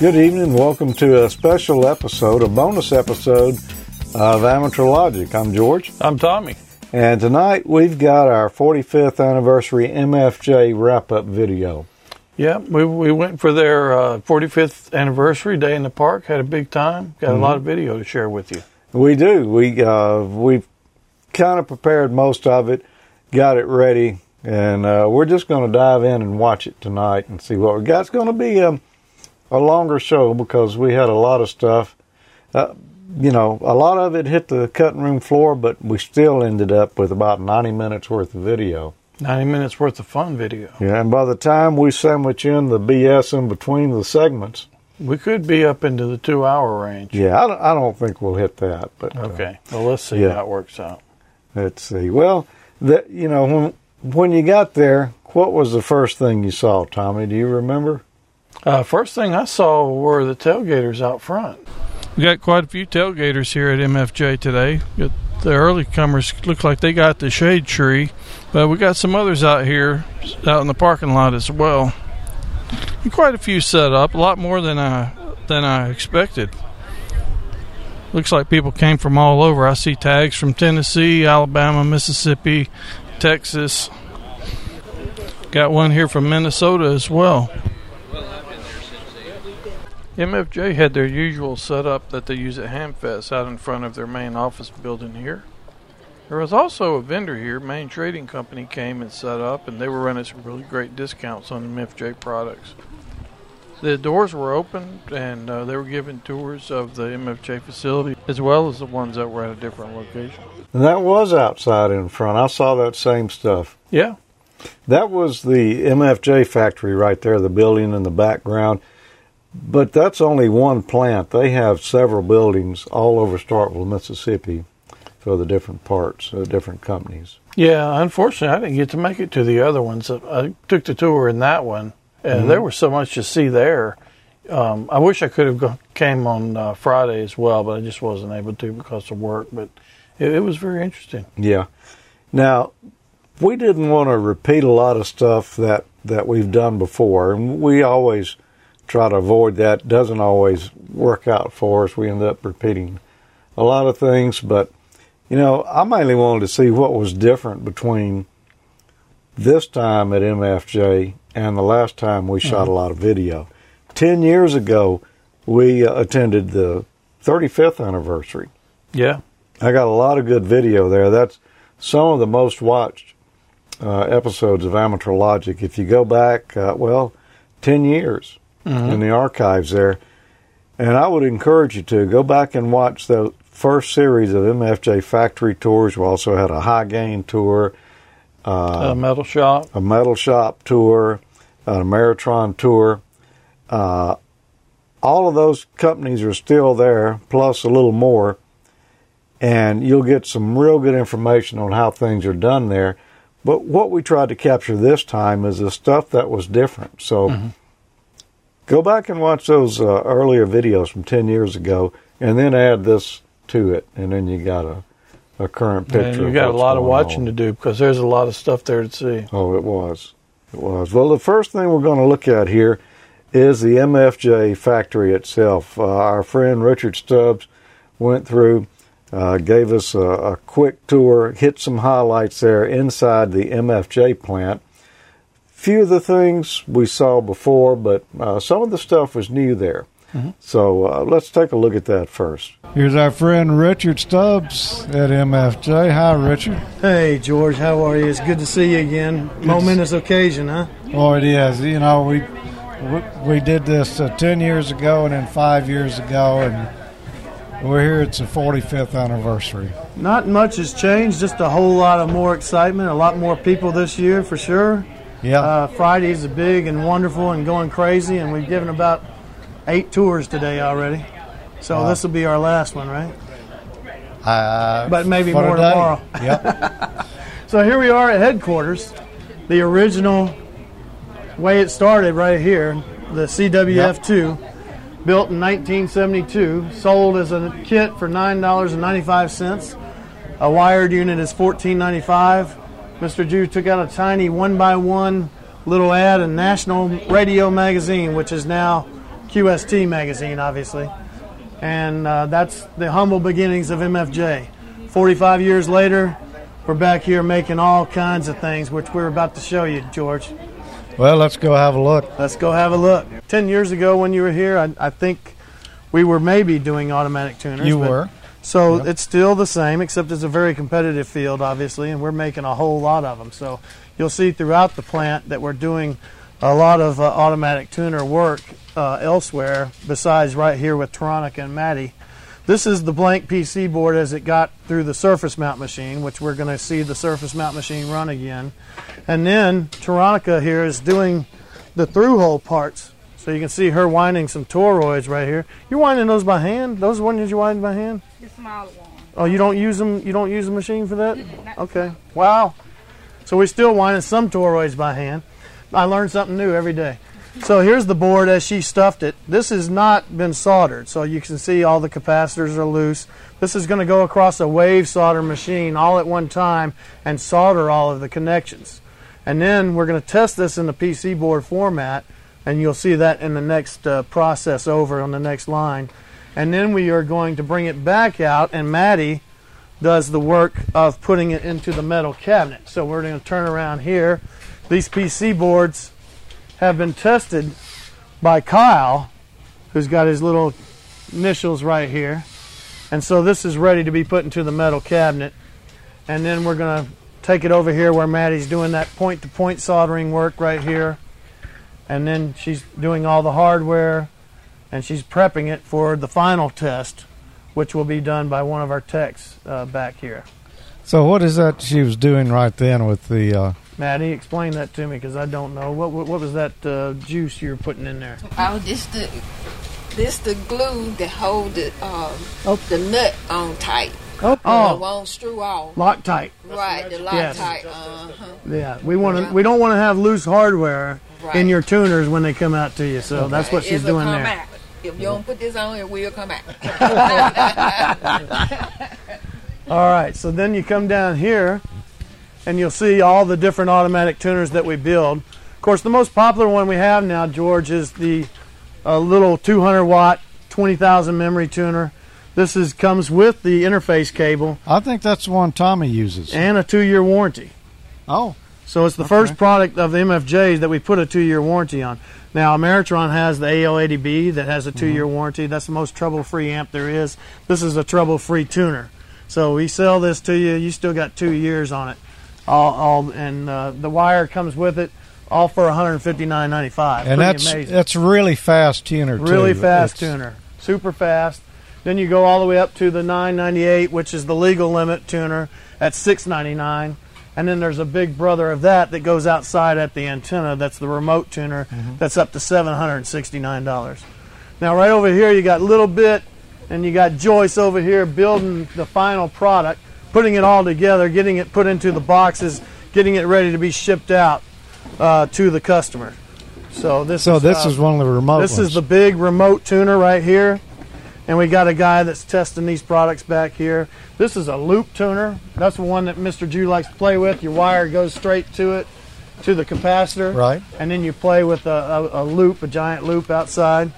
Good evening. Welcome to a special episode, a bonus episode of Amateur Logic. I'm George. I'm Tommy. And tonight we've got our 45th anniversary MFJ wrap up video. Yeah, we, we went for their uh, 45th anniversary day in the park, had a big time, got mm-hmm. a lot of video to share with you. We do. We, uh, we've kind of prepared most of it, got it ready, and uh, we're just going to dive in and watch it tonight and see what we got. It's going to be. Um, a longer show because we had a lot of stuff. Uh, you know, a lot of it hit the cutting room floor, but we still ended up with about 90 minutes worth of video. 90 minutes worth of fun video. Yeah, and by the time we sandwich in the BS in between the segments, we could be up into the two hour range. Yeah, I don't, I don't think we'll hit that. But uh, okay, uh, well, let's see yeah. how it works out. Let's see. Well, that you know, when when you got there, what was the first thing you saw, Tommy? Do you remember? Uh, first thing I saw were the tailgaters out front. We got quite a few tailgaters here at MFJ today. The early comers look like they got the shade tree, but we got some others out here out in the parking lot as well. And quite a few set up, a lot more than I than I expected. Looks like people came from all over. I see tags from Tennessee, Alabama, Mississippi, Texas. Got one here from Minnesota as well. MFJ had their usual setup that they use at Hamfest out in front of their main office building here. There was also a vendor here, Main Trading Company came and set up, and they were running some really great discounts on MFJ products. The doors were open, and uh, they were giving tours of the MFJ facility as well as the ones that were at a different location. And that was outside in front. I saw that same stuff. Yeah. That was the MFJ factory right there, the building in the background. But that's only one plant. They have several buildings all over Starkville, Mississippi, for the different parts, uh, different companies. Yeah, unfortunately, I didn't get to make it to the other ones. I took the tour in that one, and mm-hmm. there was so much to see there. Um, I wish I could have go- came on uh, Friday as well, but I just wasn't able to because of work. But it, it was very interesting. Yeah. Now, we didn't want to repeat a lot of stuff that that we've done before, and we always try to avoid that. Doesn't always work out for us. We end up repeating a lot of things, but you know, I mainly wanted to see what was different between this time at MFJ and the last time we shot mm-hmm. a lot of video. Ten years ago, we uh, attended the 35th anniversary. Yeah. I got a lot of good video there. That's some of the most watched uh, episodes of Amateur Logic. If you go back, uh, well, 10 years, mm-hmm. in the archives there. And I would encourage you to go back and watch the first series of MFJ factory tours. We also had a Hy-Gain tour, uh, a metal shop, a metal shop tour, a Maritron tour. Uh, all of those companies are still there, plus a little more, and you'll get some real good information on how things are done there. But what we tried to capture this time is the stuff that was different. So. Mm-hmm Go back and watch those uh, earlier videos from 10 years ago and then add this to it, and then you got a, a current picture. And you got a lot of watching on. to do because there's a lot of stuff there to see. Oh, it was. It was. Well, the first thing we're going to look at here is the MFJ factory itself. Uh, our friend Richard Stubbs went through, uh, gave us a, a quick tour, hit some highlights there inside the MFJ plant few of the things we saw before, but uh, some of the stuff was new there. Mm-hmm. So uh, let's take a look at that first. Here's our friend Richard Stubbs at MFJ. Hi, Richard. Hey, George. How are you? It's good to see you again. Good Momentous occasion, huh? Oh, it is. You know, we we, we did this uh, ten years ago and then five years ago, and we're here. It's the 45th anniversary. Not much has changed. Just a whole lot of more excitement. A lot more people this year, for sure. Yeah. Uh, Fridays are big and wonderful and going crazy, and we've given about eight tours today already. So wow. this will be our last one, right? Uh, but maybe more today. tomorrow. Yep. so here we are at headquarters, the original way it started right here, the CWF2, yep. built in 1972, sold as a kit for $9.95. A wired unit is $14.95 Mr. Jue took out a tiny one by one little ad in National Radio Magazine, which is now QST magazine, obviously. And uh, that's the humble beginnings of MFJ. 45 years later, we're back here making all kinds of things, which we're about to show you, George. Well, let's go have a look. Let's go have a look. Ten years ago, when you were here, I, I think we were maybe doing automatic tuners. You were. So Yep. it's still the same, except it's a very competitive field, obviously, and we're making a whole lot of them. So you'll see throughout the plant that we're doing a lot of uh, automatic tuner work uh, elsewhere, besides right here with Taronica and Matty. This is the blank PC board as it got through the surface mount machine, which we're going to see the surface mount machine run again. And then Taronica here is doing the through hole parts. So you can see her winding some toroids right here. You're winding those by hand? Those ones you wind by hand? The smaller one. Oh, you don't use them. You don't use the machine for that. Okay. Wow. So we're still winding some toroids by hand. I learn something new every day. So here's the board as she stuffed it. This has not been soldered, so you can see all the capacitors are loose. This is going to go across a wave solder machine all at one time and solder all of the connections. And then we're going to test this in the PC board format, and you'll see that in the next uh, process over on the next line. And then we are going to bring it back out, and Maddie does the work of putting it into the metal cabinet. So we're going to turn around here. These PC boards have been tested by Kyle, who's got his little initials right here. And so this is ready to be put into the metal cabinet. And then we're going to take it over here where Maddie's doing that point to point soldering work right here. And then she's doing all the hardware and she's prepping it for the final test, which will be done by one of our techs uh, back here. So, what is that she was doing right then with the? Uh, Maddie, explain that to me because I don't know. What, what, what was that uh, juice you were putting in there? Oh, this the this the glue that hold the um Oh. the nut on tight. Oh, It oh won't screw off. Loctite. Right, the lock Yes. tight. Uh huh. Yeah, we want to. Yeah. We don't want to have loose hardware Right. in your tuners when they come out to you. So that's what she's It'll doing come there. Out. If you don't put this on, it will come out. All right, so then you come down here, and you'll see all the different automatic tuners that we build. Of course, the most popular one we have now, George, is the uh, little 200 watt, 20,000 memory tuner. This is comes with the interface cable I think that's the one Tommy uses. and a two-year warranty. Oh, So it's the Okay. first product of the MFJs that we put a two-year warranty on. Now Ameritron has the AL80B that has a two-year warranty. That's the most trouble-free amp there is. This is a trouble-free tuner. So we sell this to you. You still got two years on it. All, all and uh, the wire comes with it, all for 159.95. and that's amazing. that's really fast tuner. really too. fast It's- tuner, super fast. Then you go all the way up to the 998, which is the legal limit tuner at 699. And then there's a big brother of that that goes outside at the antenna. That's the remote tuner. That's up to $769. Now right over here you got Little Bit and you got Joyce over here building the final product, putting it all together, getting it put into the boxes, getting it ready to be shipped out uh, to the customer. So this So is, this uh, is one of the remote. this is the big remote tuner right here. And we got a guy that's testing these products back here. This is a loop tuner. That's the one that Mr. Jue likes to play with. Your wire goes straight to it, to the capacitor. Right. And then you play with a, a, a loop, a giant loop outside.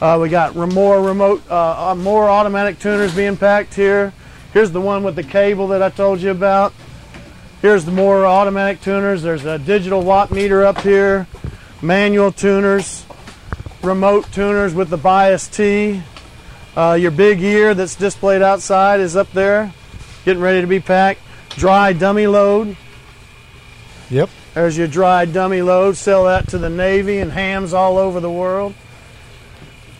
Uh, we got more remote, uh, uh, more automatic tuners being packed here. Here's the one with the cable that I told you about. Here's the more automatic tuners. There's a digital watt meter up here, manual tuners, remote tuners with the bias T. Uh, your big ear that's displayed outside is up there, getting ready to be packed. Dry dummy load. Yep. There's your dry dummy load. Sell that to the Navy and hams all over the world.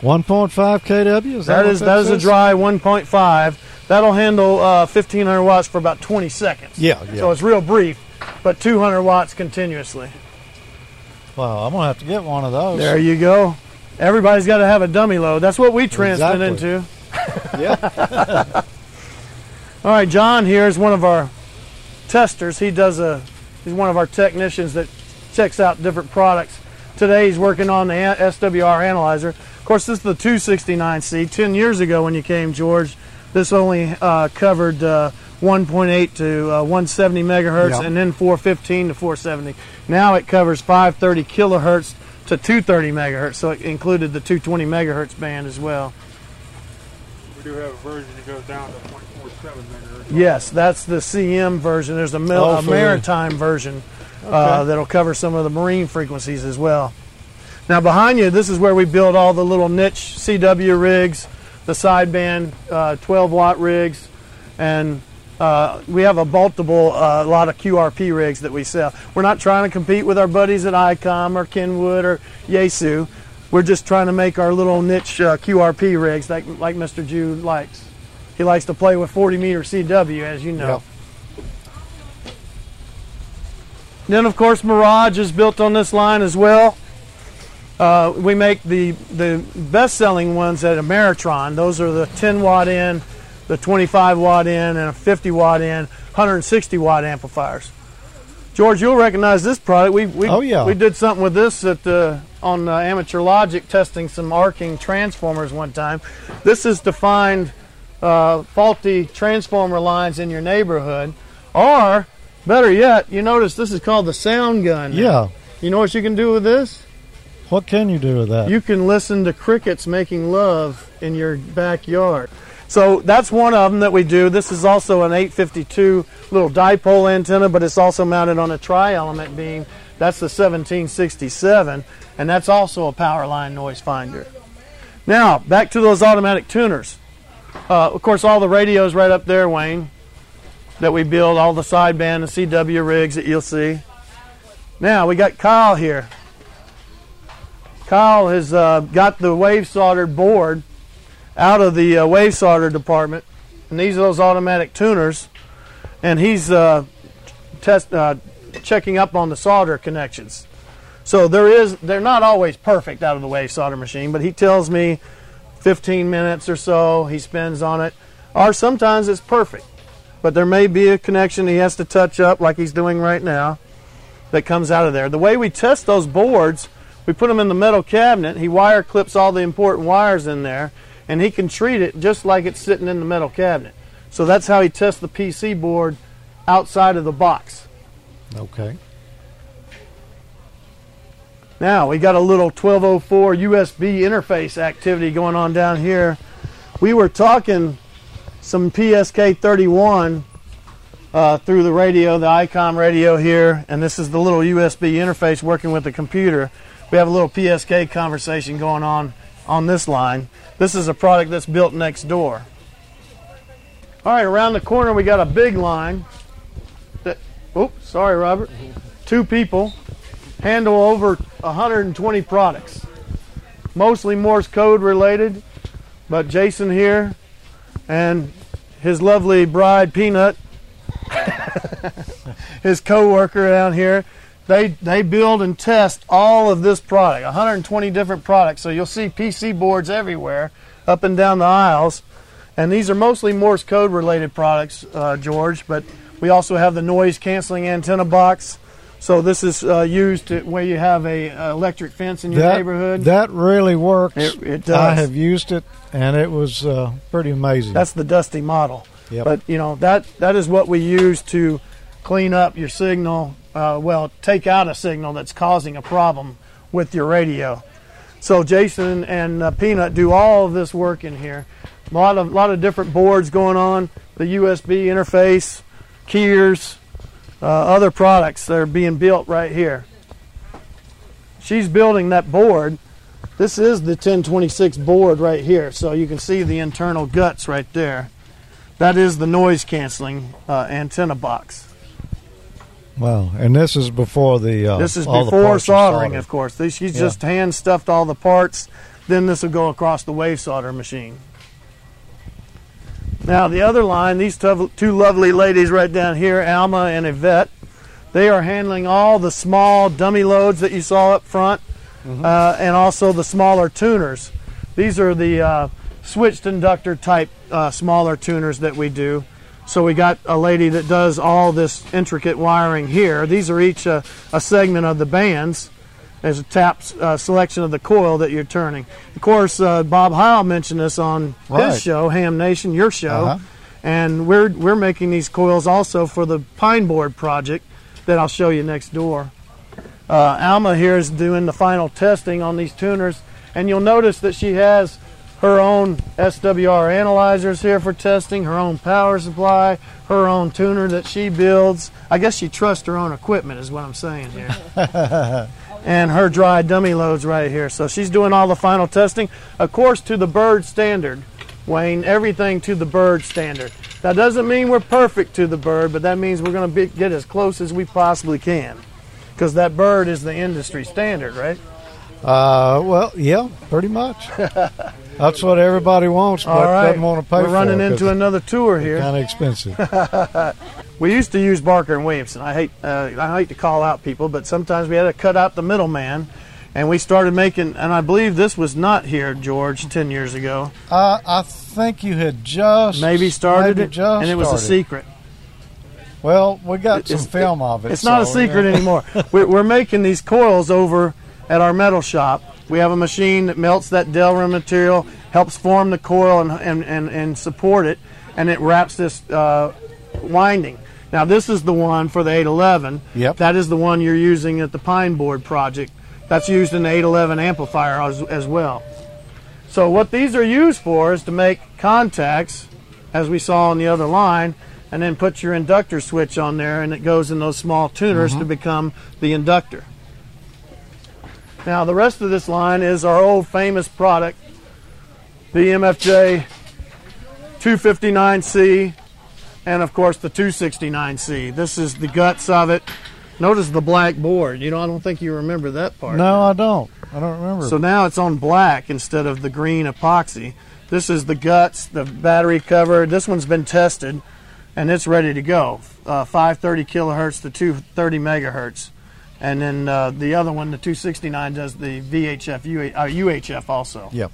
1.5 kW. Is that, That is that is a dry 1.5. That'll handle uh, 1500 watts for about 20 seconds. Yeah, yeah. So it's real brief, but 200 watts continuously. Wow, I'm gonna have to get one of those. There you go. Everybody's got to have a dummy load. That's what we transmit Exactly. into. yeah. All right, John here is one of our testers. He does a he's one of our technicians that checks out different products. Today he's working on the SWR analyzer. Of course, this is the 269C. Ten years ago when you came, George, this only uh, covered uh, 1.8 to uh, 170 megahertz, Yeah. and then 415 to 470. Now it covers 530 kilohertz to 230 megahertz, so it included the 220 megahertz band as well. We do have a version that goes down to 0.47 megahertz. Yes, that's the CM version. There's a, mil- Oh, a for the- maritime version uh, that'll cover some of the marine frequencies as well. Now behind you, this is where we build all the little niche CW rigs, the sideband uh, 12 watt rigs, and uh, we have a multiple, uh, a lot of QRP rigs that we sell. We're not trying to compete with our buddies at ICOM or Kenwood or Yaesu. We're just trying to make our little niche uh, QRP rigs like, like Mr. Jue likes. He likes to play with 40 meter CW, as you know. Yep. Then, of course, Mirage is built on this line as well. Uh, we make the the best selling ones at Ameritron. Those are the 10 watt in, the 25 watt in, and a 50 watt in, 160 watt amplifiers. George, you'll recognize this product. We, we Oh, yeah. we did something with this at uh, on uh, Amateur Logic testing some arcing transformers one time. This is to find uh, faulty transformer lines in your neighborhood, or better yet, you notice this is called the sound gun. Yeah. You know what you can do with this? What can you do with that? You can listen to crickets making love in your backyard. So that's one of them that we do. This is also an 852 little dipole antenna, but it's also mounted on a tri-element beam. That's the 1767, and that's also a power line noise finder. Now back to those automatic tuners. Uh, of course, all the radios right up there, Wayne, that we build, all the sideband and CW rigs that you'll see. Now we got Kyle here. Kyle has uh, got the wave soldered board out of the uh, wave solder department, and these are those automatic tuners, and he's uh, test uh, checking up on the solder connections. So there is they're not always perfect out of the wave solder machine, but he tells me 15 minutes or so he spends on it, or sometimes it's perfect, but there may be a connection he has to touch up like he's doing right now that comes out of there. The way we test those boards, we put them in the metal cabinet. He wire clips all the important wires in there, and he can treat it just like it's sitting in the metal cabinet. So that's how he tests the PC board outside of the box. Okay. Now we got a little 1204 USB interface activity going on down here. We were talking some PSK 31 uh, through the radio, the ICOM radio here, and this is the little USB interface working with the computer. We have a little PSK conversation going on on this line. This is a product that's built next door. All right, around the corner we got a big line. That, oops, sorry, Robert. Two people handle over 120 products, mostly Morse code related. But Jason here and his lovely bride Peanut, his co-worker down here, they they build and test all of this product, 120 different products. So you'll see PC boards everywhere, up and down the aisles, and these are mostly Morse code related products, uh, George. But we also have the noise canceling antenna box. So this is uh, used to, where you have a uh, electric fence in your that, neighborhood. That really works. It- it I have used it, and it was uh, pretty amazing. That's the dusty model. Yep. But you know that that is what we use to clean up your signal. Uh, well, take out a signal that's causing a problem with your radio. So Jason and uh, Peanut do all of this work in here. A lot of lot of different boards going on. The USB interface, keys, uh, other products that are being built right here. She's building that board. This is the 1026 board right here, so you can see the internal guts right there. That is the noise canceling uh, antenna box. Wow. And this is before the. Uh, This is all before soldering, of course. She's Yeah. just hand stuffed all the parts. Then this will go across the wave solder machine. Now the other line, these two lovely ladies right down here, Alma and Yvette, they are handling all the small dummy loads that you saw up front, uh, and also the smaller tuners. These are the uh, switched inductor type uh, smaller tuners that we do. So we got a lady that does all this intricate wiring here. These are each a, a segment of the bands. There's a tap uh, selection of the coil that you're turning. Of course, uh, Bob Heil mentioned this on Right. his show, Ham Nation, your show, Uh-huh. and we're we're making these coils also for the Pine Board project that I'll show you next door. Uh, Alma here is doing the final testing on these tuners, and you'll notice that she has her own SWR analyzers here for testing, her own power supply, her own tuner that she builds. I guess she trusts her own equipment, is what I'm saying here. and her dry dummy loads right here. So she's doing all the final testing, of course, to the bird standard. Wayne, everything to the bird standard. That doesn't mean we're perfect to the bird, but that means we're going to get as close as we possibly can. Because that bird is the industry standard, right? Uh, well, yeah, pretty much. That's what everybody wants, but right. doesn't want to pay We're for running into another tour here. kind of expensive. We used to use Barker and Williamson. I hate uh, I hate to call out people, but sometimes we had to cut out the middleman, and we started making. And I believe this was not here, George, ten years ago. uh, I think you had just Maybe started maybe it, just and it was a secret. Well, we got some It's- film of it. It's not a secret yeah. anymore. We're, we're making these coils over at our metal shop. We have a machine that melts that Delrin material, helps form the coil and, and, and, and support it, and it wraps this uh, winding. Now, this is the one for the 811. Yep. That is the one you're using at the Pine Board project. That's used in the 811 amplifier as, as well. So, what these are used for is to make contacts, as we saw on the other line, and then put your inductor switch on there, and it goes in those small tuners to become the inductor. Now, the rest of this line is our old famous product, the MFJ 259C, and of course the 269C. This is the guts of it. Notice the black board. You know, I don't think you remember that part. No, I don't. I don't remember. So now it's on black instead of the green epoxy. This is the guts, the battery cover. This one's been tested, and it's ready to go. Uh, 530 kilohertz to 230 megahertz, and then uh, the other one, the 269, does the VHF, UH, uh, UHF also. Yep.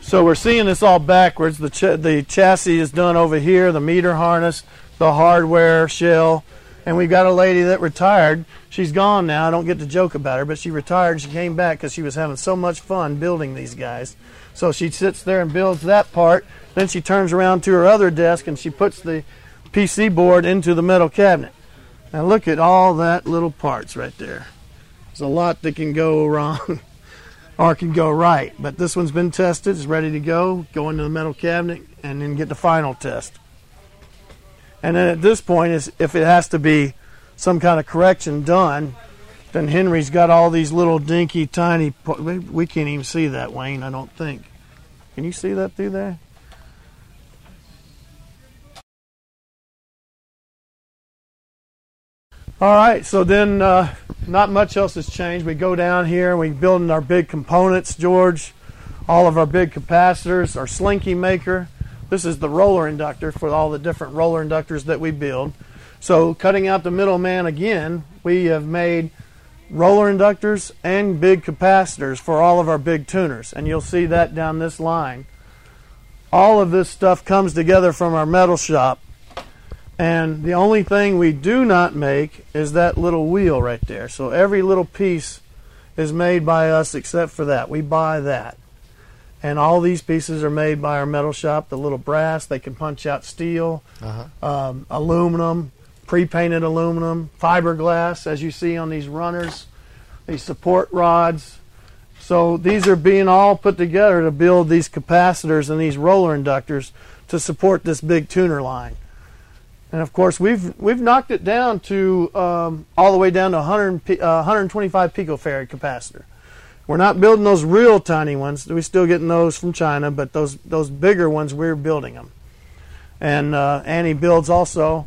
So we're seeing this all backwards. The ch- the chassis is done over here, the meter harness, the hardware shell, and we've got a lady that retired. She's gone now. I don't get to joke about her, but she retired. She came back because she was having so much fun building these guys. So she sits there and builds that part. Then she turns around to her other desk and she puts the PC board into the metal cabinet. Now look at all that little parts right there. There's a lot that can go wrong or can go right. But this one's been tested, it's ready to go, go into the metal cabinet, and then get the final test. And then at this point, is if it has to be some kind of correction done, then Henry's got all these little dinky, tiny. We, can't even see that, Wayne. I don't think. Can you see that through there? All right, so then uh, not much else has changed. We go down here, we're building our big components, George, all of our big capacitors, our slinky maker. This is the roller inductor for all the different roller inductors that we build. So cutting out the middleman again, we have made roller inductors and big capacitors for all of our big tuners, and you'll see that down this line. All of this stuff comes together from our metal shop and the only thing we do not make is that little wheel right there. So every little piece is made by us except for that. We buy that. And all these pieces are made by our metal shop. The little brass, they can punch out steel, Uh-huh. um, aluminum, pre painted aluminum, fiberglass, as you see on these runners, these support rods. So these are being all put together to build these capacitors and these roller inductors to support this big tuner line. And of course, we've we've knocked it down to um, all the way down to 100, uh, 125 picofarad capacitor. We're not building those real tiny ones. We're still getting those from China, but those those bigger ones we're building them. And uh, Annie builds also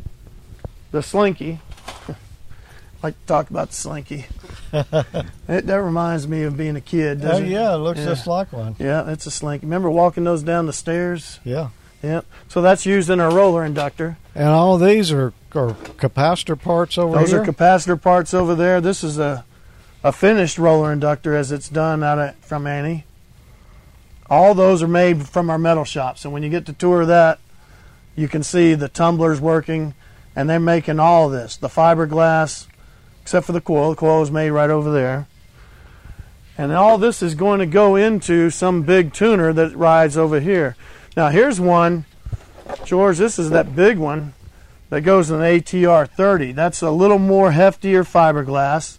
the Slinky. I like to talk about the Slinky. it, that reminds me of being a kid. Oh doesn't it? yeah, it looks Yeah. just like one. Yeah, it's a Slinky. Remember walking those down the stairs? Yeah. Yep. So that's used in our roller inductor. And all these are, are capacitor parts over Those here. Those are capacitor parts over there. This is a a finished roller inductor as it's done out of, from Annie. All those are made from our metal shops. And when you get to tour that, you can see the tumblers working, and they're making all this. The fiberglass, except for the coil. The coil is made right over there. And all this is going to go into some big tuner that rides over here. Now here's one, George. This is that big one that goes in an ATR 30. That's a little more heftier fiberglass,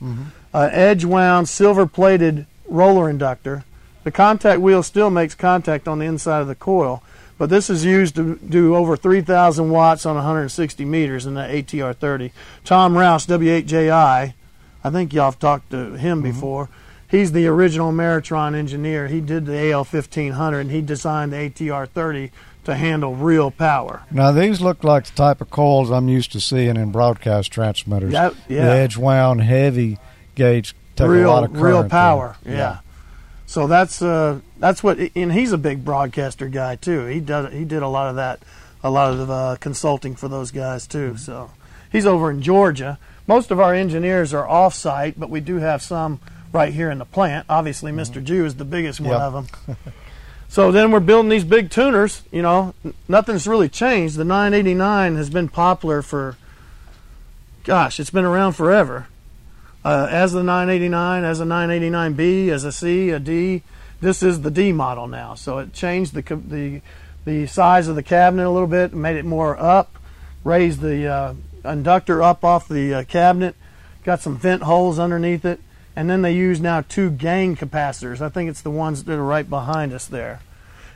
uh, edge wound, silver plated roller inductor. The contact wheel still makes contact on the inside of the coil, but this is used to do over 3,000 watts on 160 meters in the ATR 30. Tom Rauch, W8JI, I think y'all have talked to him before. He's the original Ameritron engineer. He did the AL 1500 and he designed the ATR 30 to handle real power. Now these look like the type of coils I'm used to seeing in broadcast transmitters. That- yeah. The edge wound, heavy gauge, take real, a lot of current. real power. Yeah. So that's uh, that's what, and he's a big broadcaster guy too. He does he did a lot of that, a lot of uh, consulting for those guys too. Mm-hmm. So he's over in Georgia. Most of our engineers are off site, but we do have some right here in the plant. Obviously, Mr. Jue is the biggest one Mm-hmm. Of them. so then we're building these big tuners. You know, nothing's really changed. The 989 has been popular for, gosh, it's been around forever uh, as the 989, as a 989B, as a C, a D. This is the D model now. So it changed the the the size of the cabinet a little bit, made it more up, raised the uh, inductor up off the uh, cabinet, got some vent holes underneath it, and then they use now two gang capacitors. I think it's the ones that are right behind us there,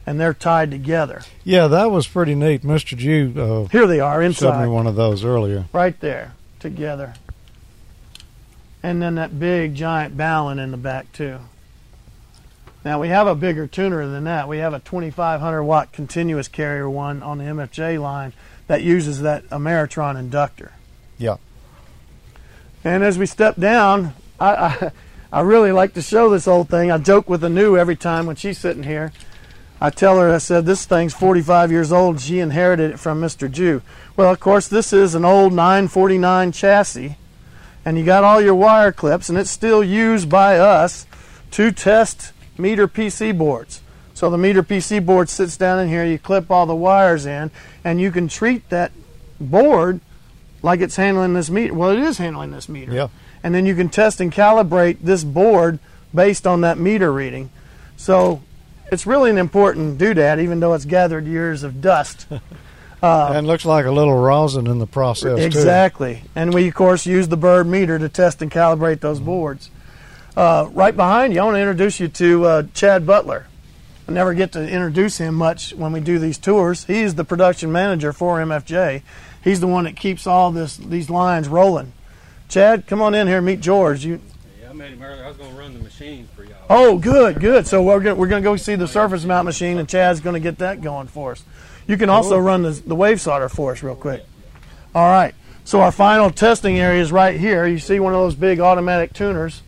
and they're tied together. Yeah, that was pretty neat. Mr. Jue uh, Here they are showed me one of those earlier. right there together. And then that big giant balun in the back too. Now we have a bigger tuner than that. We have a 2500 watt continuous carrier one on the MFJ line that uses that Ameritron inductor. Yeah. And as we step down, I, I really like to show this old thing. I joke with the new every time when she's sitting here. I tell her, I said, this thing's 45 years old. She inherited it from Mr. Jue. Well, of course, this is an old 949 chassis, and you got all your wire clips, and it's still used by us to test meter PC boards. So the meter PC board sits down in here, you clip all the wires in, and you can treat that board like it's handling this meter. Well, it is handling this meter. Yeah. And then you can test and calibrate this board based on that meter reading. So it's really an important doodad, even though it's gathered years of dust. and looks like a little rosin in the process too. Exactly. And we, of course, use the bird meter to test and calibrate those boards. Uh, right behind you, I want to introduce you to uh, Chad Butler. I never get to introduce him much when we do these tours. He's the production manager for MFJ. He's the one that keeps all this these lines rolling. Chad, come on in here and meet George. You, Yeah, I met him earlier. I was going to run the machine for y'all. Oh, good, good. So we're gonna, we're going to go see the surface mount machine, and Chad's going to get that going for us. You can also run the, the wave solder for us real quick. All right. So our final testing area is right here. You see one of those big automatic tuners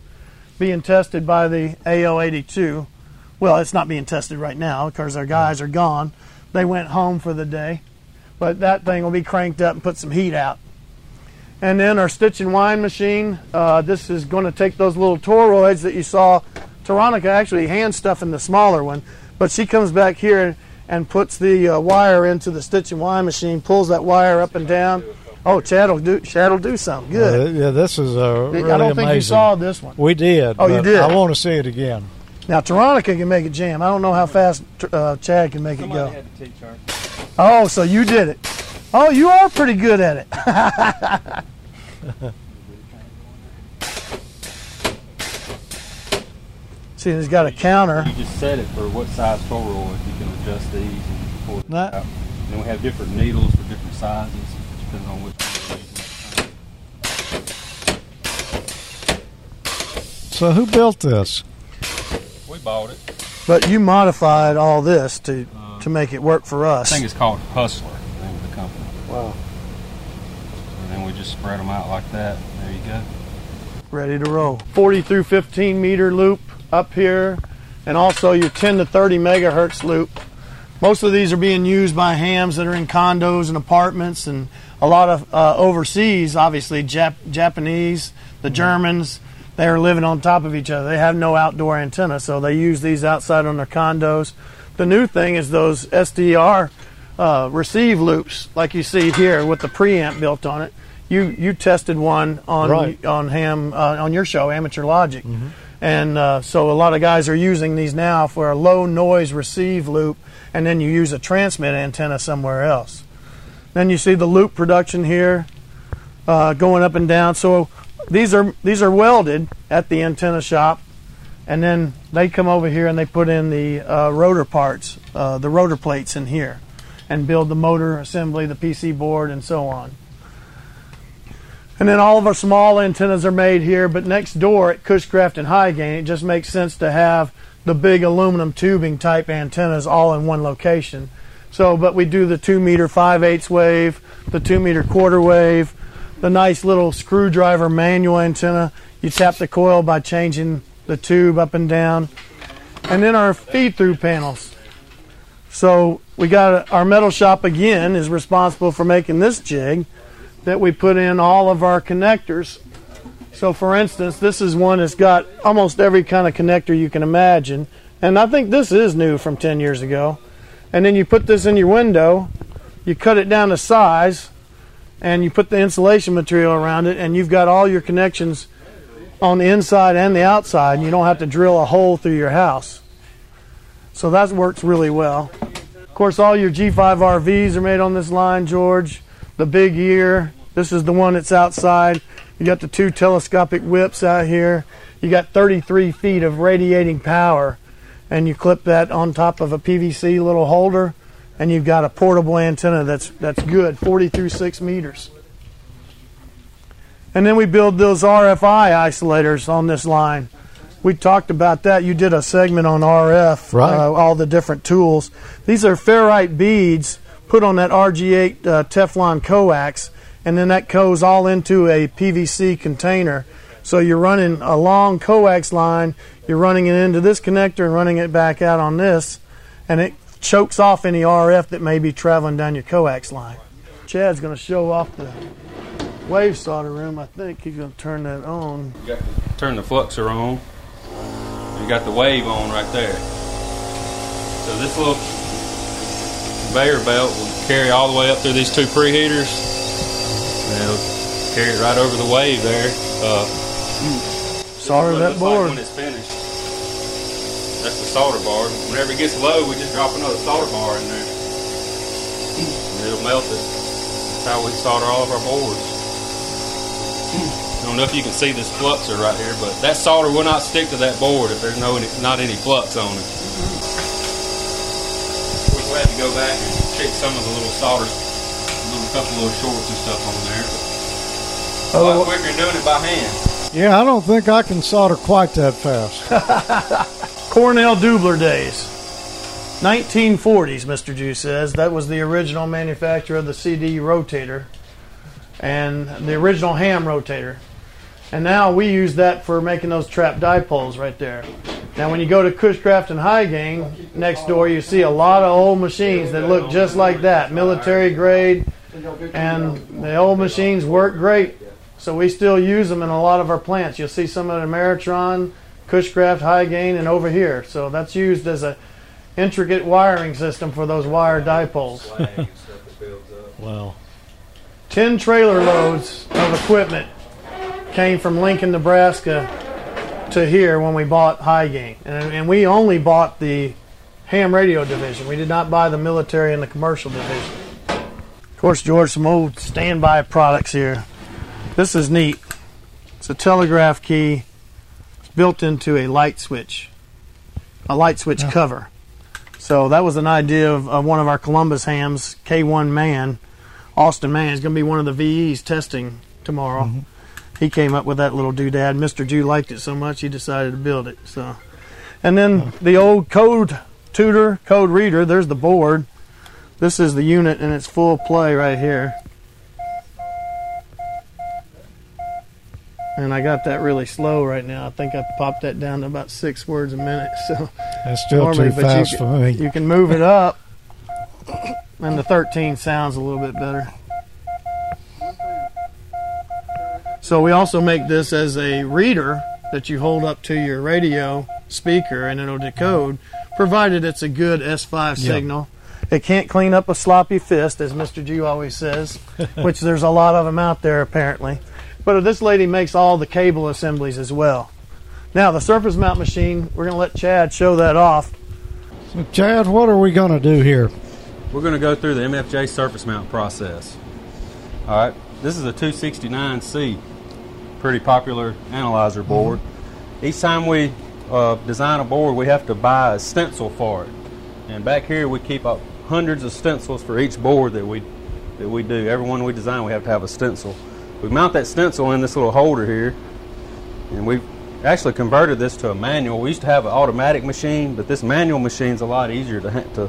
being tested by the AO82. Well, it's not being tested right now because our guys are gone. They went home for the day. But that thing will be cranked up and put some heat out. And then our stitch and wind machine, uh, this is going to take those little toroids that you saw. Veronica actually hand stuff in the smaller one, but she comes back here and puts the uh, wire into the stitch and wind machine, pulls that wire up and down. Oh, Chad will do, Chad will do something. Good. Uh, yeah, this is a. really I don't amazing. think you saw this one. We did. Oh, you did? I want to see it again. Now, Veronica can make it jam. I don't know how fast uh, Chad can make it go. had to teach her. Oh, so you did it. Oh, you are pretty good at it. See, he's got a counter. You just set it for what size toroid. You can adjust these and pull it out. Then we have different needles for different sizes, depending on which one you're using. So who built this? We bought it. But you modified all this to uh, to make it work for us. I think it's called Hustler, the name of the company. Wow. And we just spread them out like that. There you go. Ready to roll. 40 through 15 meter loop up here, and also your 10 to 30 megahertz loop. Most of these are being used by hams that are in condos and apartments, and a lot of uh, overseas, obviously Jap- Japanese, the Germans, they are living on top of each other. They have no outdoor antenna, so they use these outside on their condos. The new thing is those SDR uh, receive loops, like you see here with the preamp built on it. You you tested one on Right. on ham uh, on your show, Amateur Logic, and uh, so a lot of guys are using these now for a low noise receive loop, and then you use a transmit antenna somewhere else. Then you see the loop production here uh, going up and down. So these are these are welded at the antenna shop, and then they come over here and they put in the uh, rotor parts, uh, the rotor plates in here, and build the motor assembly, the PC board, and so on. And then all of our small antennas are made here, but next door at Cushcraft and Hy-Gain, it just makes sense to have the big aluminum tubing type antennas all in one location. So, but we do the two meter 5 eighths wave, the two meter quarter wave, the nice little screwdriver manual antenna. You tap the coil by changing the tube up and down. And then our feed through panels. So we got our metal shop again is responsible for making this jig that we put in all of our connectors. So, for instance, this is one that's got almost every kind of connector you can imagine. And I think this is new from 10 years ago. And then you put this in your window, you cut it down to size, and you put the insulation material around it, and you've got all your connections on the inside and the outside, and you don't have to drill a hole through your house. So that works really well. Of course, all your G5 RVs are made on this line, George the big ear. This is the one that's outside. You got the two telescopic whips out here. You got 33 feet of radiating power, and you clip that on top of a PVC little holder, and you've got a portable antenna that's that's good, 40 through 6 meters. And then we build those RFI isolators on this line. We talked about that. You did a segment on RF, Right. uh, all the different tools. These are ferrite beads put on that RG8 uh, Teflon coax, and then that goes all into a PVC container. So you're running a long coax line, you're running it into this connector and running it back out on this, and it chokes off any RF that may be traveling down your coax line. Chad's going to show off the wave solder room. I think he's going to turn that on. You got to turn the fluxer on. You got the wave on right there. So this little conveyor belt will carry all the way up through these two preheaters. And it'll carry it right over the wave there. Uh, Solder that looks like board. when it's finished. That's the solder bar. Whenever it gets low, we just drop another solder bar in there. And it'll melt it. That's how we solder all of our boards. I don't know if you can see this fluxer right here, but that solder will not stick to that board if there's no any, not any flux on it. We're glad to go back and check some of the little solder, little couple little shorts and stuff on there. But a lot quicker than doing it by hand. Yeah, I don't think I can solder quite that fast. Cornell Dubilier days. 1940s, Mr. Jue says. That was the original manufacturer of the CD rotator and the original ham rotator. And now we use that for making those trap dipoles right there. Now, when you go to Cushcraft and Hy-Gain next door, you see a lot of old machines that look just like that, military grade, and the old machines work great. So we still use them in a lot of our plants. You'll see some of the Ameritron, Cushcraft, Hy-Gain, and over here. So that's used as a intricate wiring system for those wire dipoles. Well, 10 trailer loads of equipment came from Lincoln, Nebraska to here when we bought Hy-Gain. And, and we only bought the ham radio division. We did not buy the military and the commercial division. Of course, George, some old standby products here. This is neat. It's a telegraph key. It's built into a light switch, a light switch cover. So that was an idea of, of one of our Columbus hams, K1 Man. Austin Man. is going to be one of the VEs testing tomorrow. Mm-hmm. He came up with that little doodad. Mr. Jue liked it so much he decided to build it. So, and then the old code tutor, code reader. There's the board. This is the unit in its full play right here. And I got that really slow right now. I think I popped that down to about six words a minute. So that's still normally, too you fast can- for me. you can move it up, and the 13 sounds a little bit better. So we also make this as a reader that you hold up to your radio speaker, and it'll decode, provided it's a good S5 signal. It can't clean up a sloppy fist, as Mr. G always says, which there's a lot of them out there apparently. But this lady makes all the cable assemblies as well. Now the surface mount machine, we're going to let Chad show that off. So, Chad, what are we going to do here? we're going to go through the MFJ surface mount process. All right, this is a 269C, pretty popular analyzer board. Each time we uh, design a board, we have to buy a stencil for it. And back here, we keep up hundreds of stencils for each board that we that we do. Every one we design, we have to have a stencil. We mount that stencil in this little holder here, and we've actually converted this to a manual. We used to have an automatic machine, but this manual machine's a lot easier to to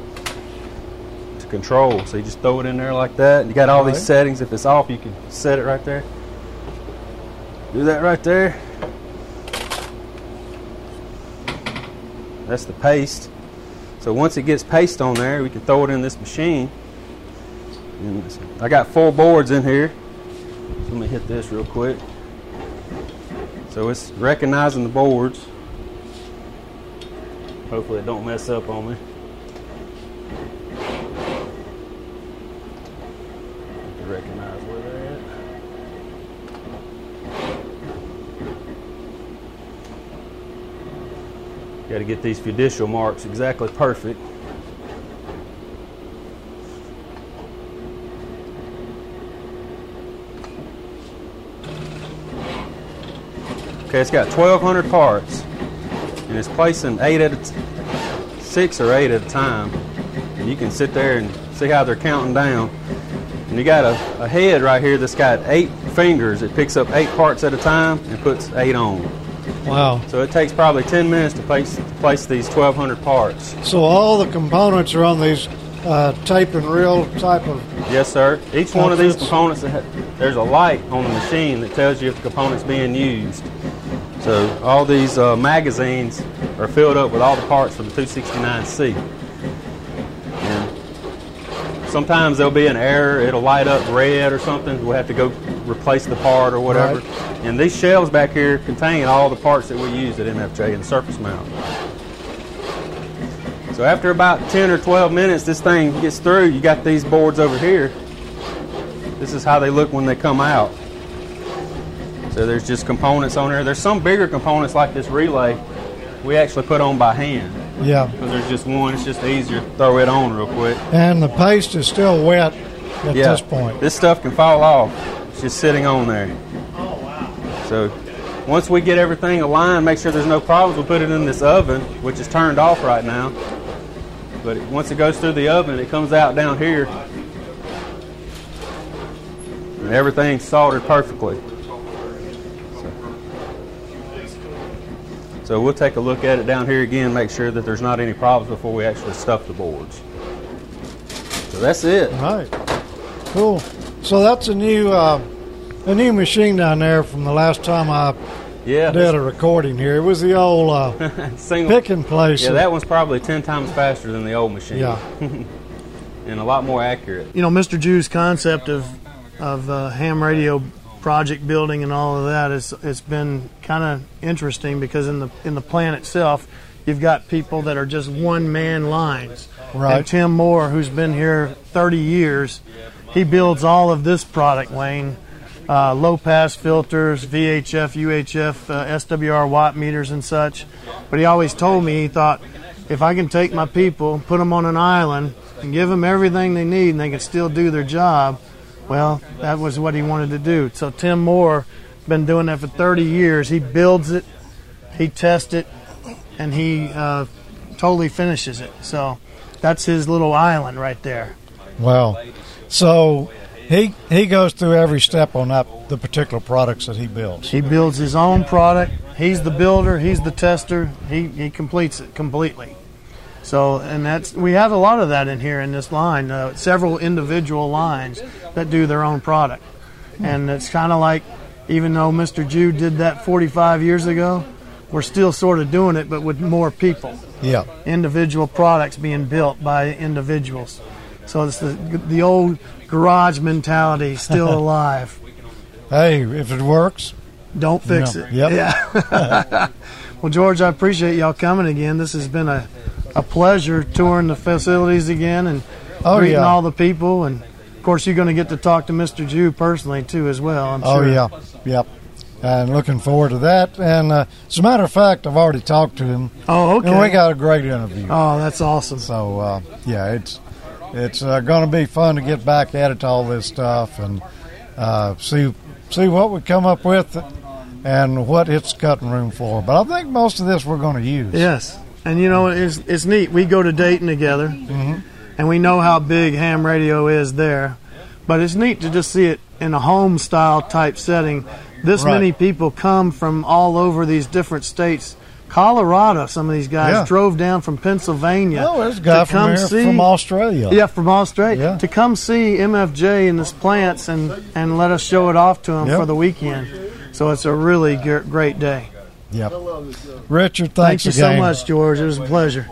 to control. So you just throw it in there like that. And you got all Right. these settings. If it's off, you can set it right there. Do that right there. That's the paste. So once it gets paste on there, we can throw it in this machine. I got four boards in here. Let me hit this real quick. So it's recognizing the boards. Hopefully it don't mess up on me. To recognize where they're at. Got to get these fiducial marks exactly perfect. Okay, it's got 1,200 parts, and it's placing eight at a six or eight at a time. And you can sit there and see how they're counting down. And you got a, a head right here that's got eight fingers. It picks up eight parts at a time and puts eight on. Wow. So it takes probably 10 minutes to place, place these 1,200 parts. So all the components are on these uh, tape and reel type of. Yes, sir. Each one of these components, there's a light on the machine that tells you if the component's being used. So all these uh, magazines are filled up with all the parts for the 269C. And sometimes there'll be an error; it'll light up red or something. We'll have to go replace the part or whatever. Right. And these shelves back here contain all the parts that we use at MFJ in surface mount. So after about 10 or 12 minutes, this thing gets through. You got these boards over here. This is how they look when they come out. So there's just components on there. There's some bigger components like this relay we actually put on by hand. Yeah. Because there's just one, it's just easier to throw it on real quick. And the paste is still wet at this point. This stuff can fall off. Just sitting on there. Oh, wow. So once we get everything aligned, make sure there's no problems, we'll put it in this oven, which is turned off right now. But once it goes through the oven, it comes out down here. And everything's soldered perfectly. So we'll take a look at it down here again, make sure that there's not any problems before we actually stuff the boards. So that's it. All right. Cool. So that's a new uh, a new machine down there from the last time I Yeah. did a recording here. It was the old uh, Single, pick and place. Yeah, that one's probably 10 times faster than the old machine. Yeah. and a lot more accurate. you know, Mr. Jue's concept of of uh, ham radio project building and all of that is it's been kind of interesting because in the in the plant itself, you've got people that are just one man lines. Right. And Tim Moore, who's been here 30 years, he builds all of this product, Wayne. Uh, low pass filters, VHF, UHF, uh, SWR watt meters, and such. But he always told me he thought if I can take my people, put them on an island, and give them everything they need, and they can still do their job, well, that was what he wanted to do. So Tim Moore, been doing that for 30 years. He builds it, he tests it, and he uh, totally finishes it. So that's his little island right there. Well, so he he goes through every step on that the particular products that he builds. He builds his own product. He's the builder. He's the tester. He he completes it completely. So, and that's we have a lot of that in here in this line. Uh, several individual lines that do their own product, and it's kind of like, even though Mr. Jue did that 45 years ago, we're still sort of doing it, but with more people. Yeah. Individual products being built by individuals. So it's the the old garage mentality still alive. Hey, if it works, Don't fix it. Yep. Yeah. well, George, I appreciate y'all coming again. This has been a, a pleasure touring the facilities again and Oh, greeting yeah. all the people. And of course, you're going to get to talk to Mr. Jue personally too, as well. I'm oh sure. yeah, yep. And looking forward to that. And uh, as a matter of fact, I've already talked to him, Oh, okay. and we got a great interview. oh, that's awesome. So uh, yeah, it's it's uh, going to be fun to get back at it all this stuff and uh, see see what we come up with and what it's cutting room for. But I think most of this we're going to use. Yes, and you know it's it's neat. We go to Dayton together, and we know how big ham radio is there. But it's neat to just see it in a home style type setting. This Right. many people come from all over these different states. Colorado, some of these guys Yeah. drove down from Pennsylvania. Oh, there's a guy to from come here see- from Australia. Yeah, from Australia Yeah. to come see MFJ in this plants and and let us show it off to them Yep. for the weekend. So it's a really ge- great day. Yep. Richard, Thank thanks you so much, George. It was a pleasure.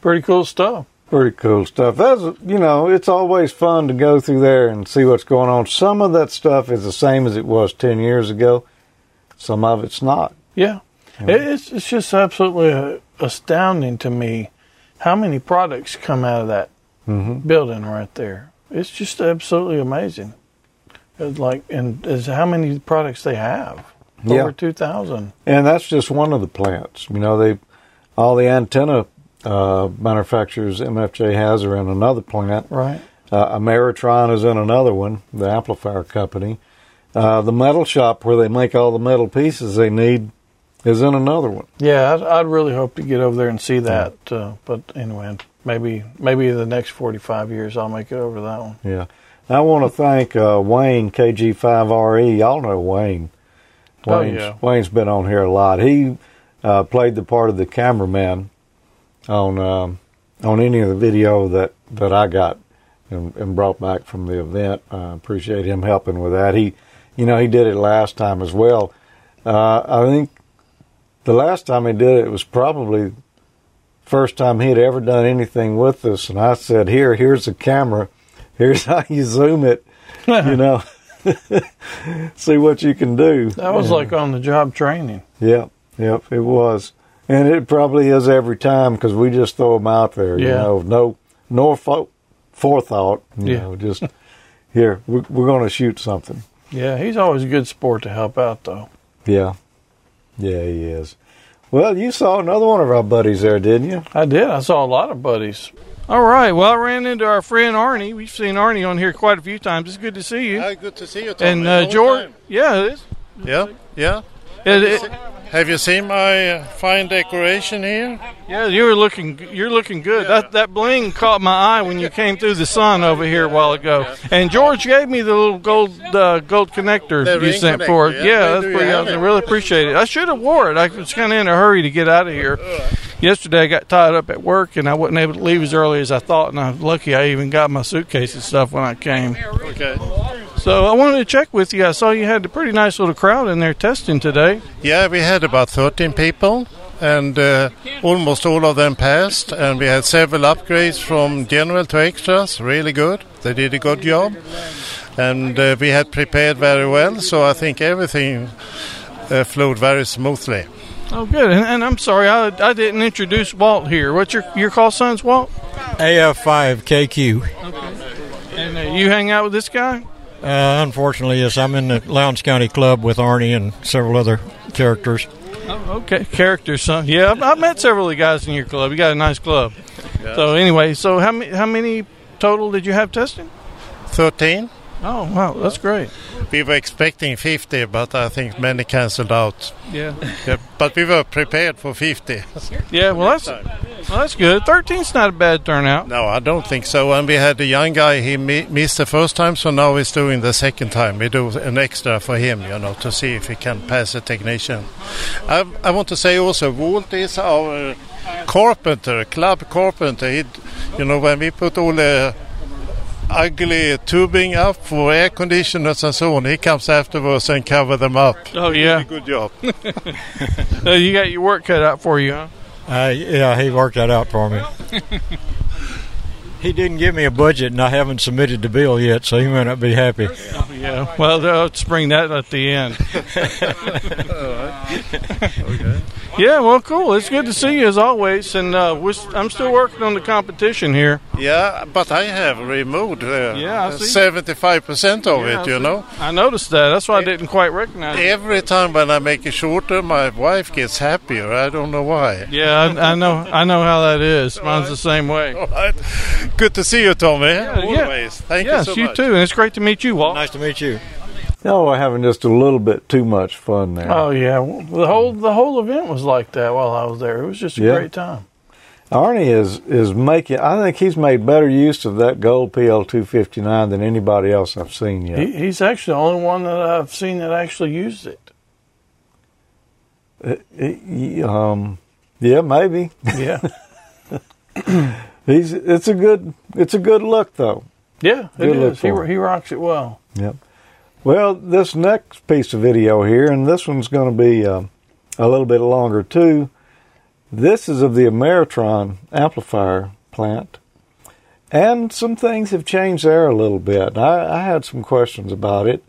Pretty cool stuff. Pretty cool stuff. That's you know, it's always fun to go through there and see what's going on. Some of that stuff is the same as it was ten years ago. Some of it's not. Yeah, It- it's it's just absolutely uh, astounding to me how many products come out of that Mm-hmm. building right there. It's just absolutely amazing. It's like and is how many products they have. Yeah. Over two thousand. And that's just one of the plants. You know, they all the antenna uh, manufacturers MFJ has are in another plant. Right. Uh, Ameritron is in another one, the amplifier company. Uh, the metal shop where they make all the metal pieces they need is in another one. Yeah, I'd, I'd really hope to get over there and see that. Uh, but anyway, maybe maybe the next forty five years I'll make it over to that one. Yeah. I want to thank uh, Wayne KG5RE. E. Y'all know Wayne. Oh, yeah. Wayne's been on here a lot. He uh, played the part of the cameraman on um, on any of the video that, that I got and, and brought back from the event. I appreciate him helping with that. He, you know, he did it last time as well. Uh, I think the last time he did it, it was probably first time he had ever done anything with us. And I said, "Here, here's the camera. Here's how you zoom it. You know, see what you can do." That was like on the job training. Yep, yep, it was, and it probably is every time because we just throw them out there. You Yeah. know, no, no fo- forethought. You Yeah. know, just here we're, we're going to shoot something. Yeah, he's always a good sport to help out though. Yeah, yeah, he is. Well, you saw another one of our buddies there, didn't you? I did. I saw a lot of buddies. All right. Well, I ran into our friend Arnie. We've seen Arnie on here quite a few times. It's good to see you. Hi, good to see you, Tom. and A uh, George, time. yeah, it is. Yeah, yeah. It, it, Have you seen my fine decoration here? yeah, you were looking. You're looking good. That that bling caught my eye when you came through the sun over here a while ago. And George gave me the little gold uh, gold connector The you sent for it. Yeah, yeah. that's pretty awesome. I really appreciate it. I should have wore it. I was kind of in a hurry to get out of here. Yesterday I got tied up at work and I wasn't able to leave as early as I thought. And I'm lucky I even got my suitcase and stuff when I came. Okay. So I wanted to check with you. I saw you had a pretty nice little crowd in there testing today. Yeah, we had about 13 people, and uh, almost all of them passed. And we had several upgrades from general to extras. Really good. They did a good job, and uh, we had prepared very well. So I think everything uh, flowed very smoothly. Oh, good. And, and I'm sorry, I, I didn't introduce Walt here. What's your your call signs, Walt? AF5KQ. Okay. And uh, you hang out with this guy? Uh, unfortunately, yes, I'm in the Lowndes County Club with Arnie and several other characters. Oh, okay, characters, son. Yeah, I've, I've met several of the guys in your club. You got a nice club. So anyway, so how many how many total did you have testing? 13. Oh wow, that's great. We were expecting 50, but I think many cancelled out. Yeah, Yeah, but we were prepared for 50. yeah. Well, that's well, that's good. Thirteen's not a bad turnout. No, I don't think so. And we had a young guy, he mi- missed the first time, so now he's doing the second time. We do an extra for him, you know, to see if he can pass the technician. I, I want to say also, Walt is our carpenter, club carpenter. He, you know, when we put all the ugly tubing up for air conditioners and so on, he comes afterwards and cover them up. Oh yeah, Good job. Uh, you got your work cut out for you, huh? Uh, yeah, he worked that out for me. he didn't give me a budget, and I haven't submitted the bill yet, so he may not be happy. Yeah. Well, let's bring that at the end. okay. Yeah, well, cool. It's good to see you as always, and uh, we're, I'm still working on the competition here. Yeah, but I have removed uh, Yeah, 75% of Yeah, it, you know. I noticed that. That's why I didn't quite recognize it. Every time when I make it shorter, my wife gets happier. I don't know why. Yeah, I, I know. I know how that is. Mine's the same way. All right. Good to see you, Tommy. Yeah, yeah. Always. Thank yes, you so much. you too, and it's great to meet you, Walt. Nice to meet you. No, we're having just a little bit too much fun there. Oh yeah, the whole the whole event was like that while I was there. It was just a Yeah. great time. Arnie is is making. I think he's made better use of that gold PL two fifty nine than anybody else I've seen yet. He, he's actually the only one that I've seen that actually used it. Uh, um, yeah, maybe. Yeah, He's. It's a good. It's a good look though. yeah, it Good look is. He, he rocks it well. Yep. Well, this next piece of video here, and this one's going to be um, a little bit longer too. This is of the Ameritron amplifier plant, and some things have changed there a little bit. I, I had some questions about it,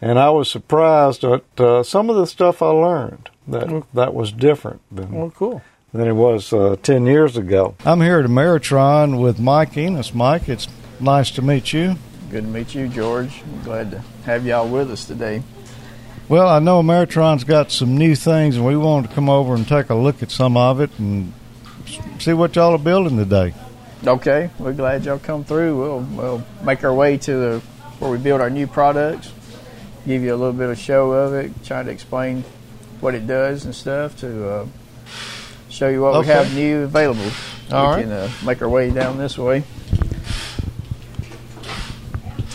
and I was surprised at uh, some of the stuff I learned that that was different than Well, cool. than it was uh, ten years ago. I'm here at Ameritron with Mike Enos. Mike, it's nice to meet you. Good to meet you, George. I'm glad to have y'all with us today. Well, I know Ameritron's got some new things, and we wanted to come over and take a look at some of it and see what y'all are building today. Okay, we're glad y'all come through. We'll we'll make our way to the where we build our new products. Give you a little bit of show of it, trying to explain what it does and stuff to uh, show you what we have new available. All we right. can uh, make our way down this way.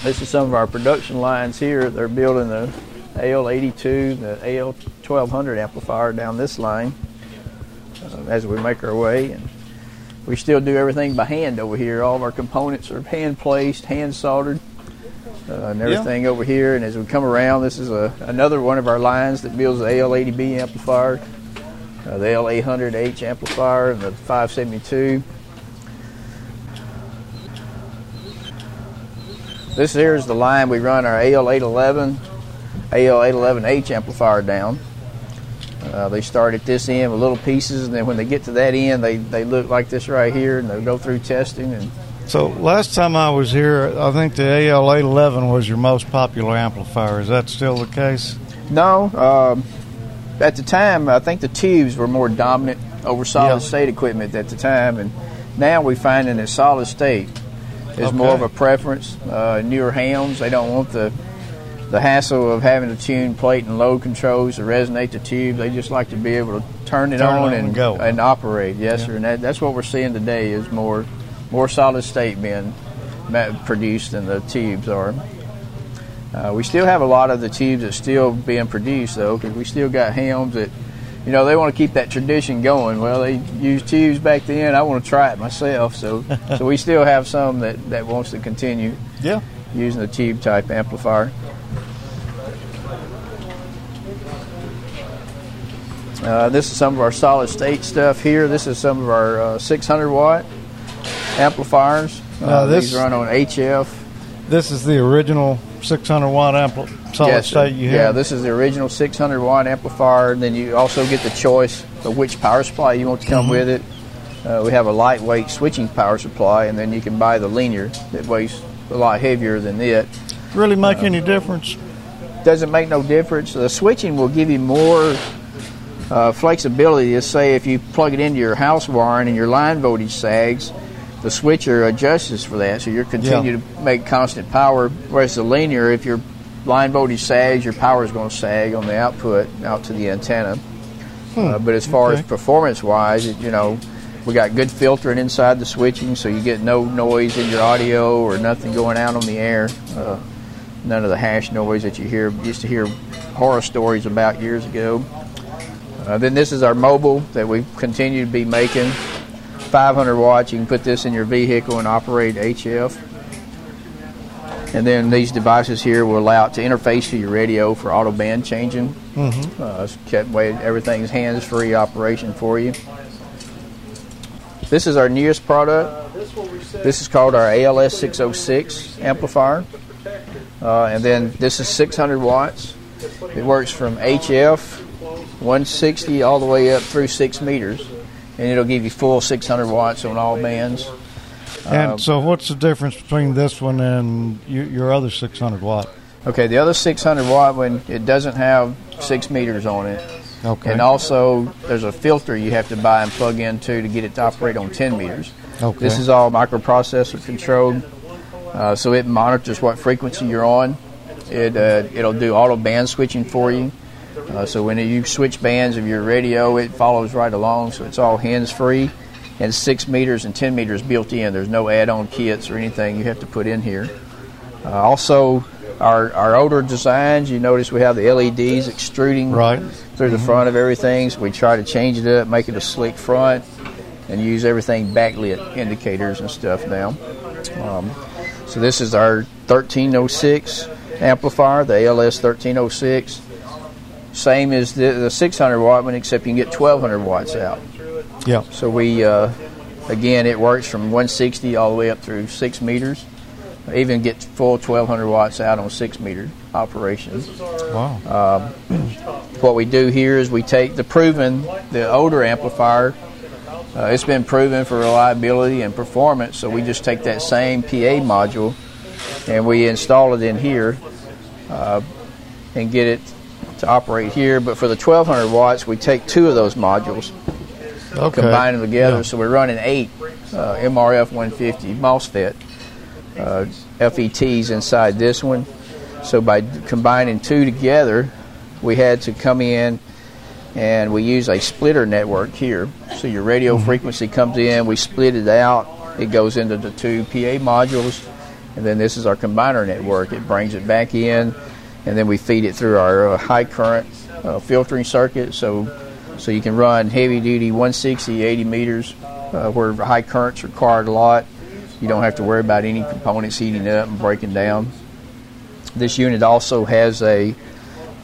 This is some of our production lines here. They're building the AL82, the AL1200 amplifier down this line uh, as we make our way. And we still do everything by hand over here. All of our components are hand placed, hand soldered, uh, and everything over here. And as we come around, this is a, another one of our lines that builds the AL80B amplifier, uh, the L800H amplifier, and the 572. This here is the line we run our AL811, AL811H amplifier down. Uh, they start at this end with little pieces, and then when they get to that end, they, they look like this right here, and they go through testing. And So last time I was here, I think the AL811 was your most popular amplifier. Is that still the case? no, um, at the time, I think the tubes were more dominant over solid Yeah. state equipment at the time, and now we find that solid state is more of a preference. Uh, newer hams, they don't want the the hassle of having to tune plate and load controls to resonate the tube. They just like to be able to turn it Turn on on and and go. and operate. Yes, sir. And that, that's what we're seeing today is more more solid state being produced than the tubes are. Uh, we still have a lot of the tubes that's still being produced though, because we still got hams that, you know, they want to keep that tradition going. Well, they used tubes back then. I want to try it myself, so so we still have some that that wants to continue Yeah. using the tube type amplifier. Uh, this is some of our solid state stuff here. This is some of our uh, 600 watt amplifiers. Uh, this- these run on HF. This is the original 600 watt ampli- solid Yes, state you Yeah, this is the original 600 watt amplifier. And then you also get the choice of which power supply you want to come Mhm. with it. Uh, we have a lightweight switching power supply, and then you can buy the linear that weighs a lot heavier than it. really make any difference? Doesn't make no difference. The switching will give you more uh, flexibility. Just say if you plug it into your house wiring and your line voltage sags, the switcher adjusts for that, so you're continue to make constant power. Whereas the linear, if your line voltage sags, your power is going to sag on the output out to the antenna. Uh, but as far as performance wise, it, you know, we got good filtering inside the switching, so you get no noise in your audio or nothing going out on the air. Uh, none of the hash noise that you hear used to hear horror stories about years ago. Uh, then this is our mobile that we continue to be making. 500 watts. You can put this in your vehicle and operate HF. And then these devices here will allow it to interface to your radio for auto band changing. Mm-hmm. Uh, it's kept way everything's hands-free operation for you. This is our newest product. This is called our ALS 606 amplifier, uh, and then this is 600 watts. It works from HF 160 all the way up through six meters, and it'll give you full 600 watts on all bands. And Um, so, what's the difference between this one and your, your other 600 watt? Okay, the other 600 watt one, it doesn't have six meters on it. Okay. And also, there's a filter you have to buy and plug into to get it to operate on 10 meters. Okay. This is all microprocessor controlled, uh, so it monitors what frequency you're on. It uh, it'll do auto band switching for you. Uh, so when you switch bands of your radio, it follows right along. So it's all hands free, and six meters and 10 meters built in. There's no add-on kits or anything you have to put in here. Uh, also, our, our older designs, you notice we have the LEDs extruding Right. through the front of everything. So we try to change it up, make it a slick front, and use everything backlit indicators and stuff now. Um, so this is our 1306 amplifier, the ALS 1306. Same as the, the 600 watt one, except you can get 1200 watts out. Yeah. So we, uh, again, it works from 160 all the way up through six meters. Even get full 1200 watts out on six meter operations. Wow. Um, what we do here is we take the proven, the older amplifier. Uh, it's been proven for reliability and performance, so we just take that same PA module and we install it in here uh, and get it to operate here. But for the 1200 watts, we take two of those modules, Okay. combine them together. Yeah. So we're running eight uh, MRF 150 MOSFET uh, FETs inside this one. So by combining two together, we had to come in and we use a splitter network here. So your radio frequency comes in, we split it out, it goes into the two PA modules, and then this is our combiner network. It brings it back in, and then we feed it through our uh, high current uh, filtering circuit. So so you can run heavy duty 160, 80 meters, uh, where high currents required a lot. You don't have to worry about any components heating up and breaking down. This unit also has a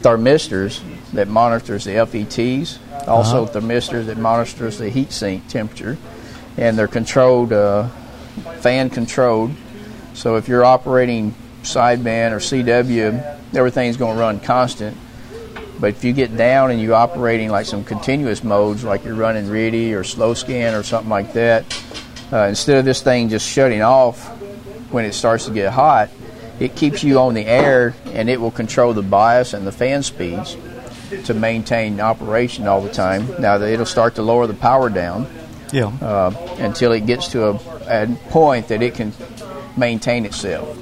thermistors that monitors the FETs, also Uh-huh. thermistors that monitors the heat sink temperature, and they're controlled, uh, fan controlled. So if you're operating sideband or CW, everything's going to run constant. But if you get down and you're operating like some continuous modes, like you're running RTTY or slow scan or something like that, uh, instead of this thing just shutting off when it starts to get hot, it keeps you on the air and it will control the bias and the fan speeds to maintain operation all the time. Now it'll start to lower the power down Yeah. uh, until it gets to a, a point that it can maintain itself,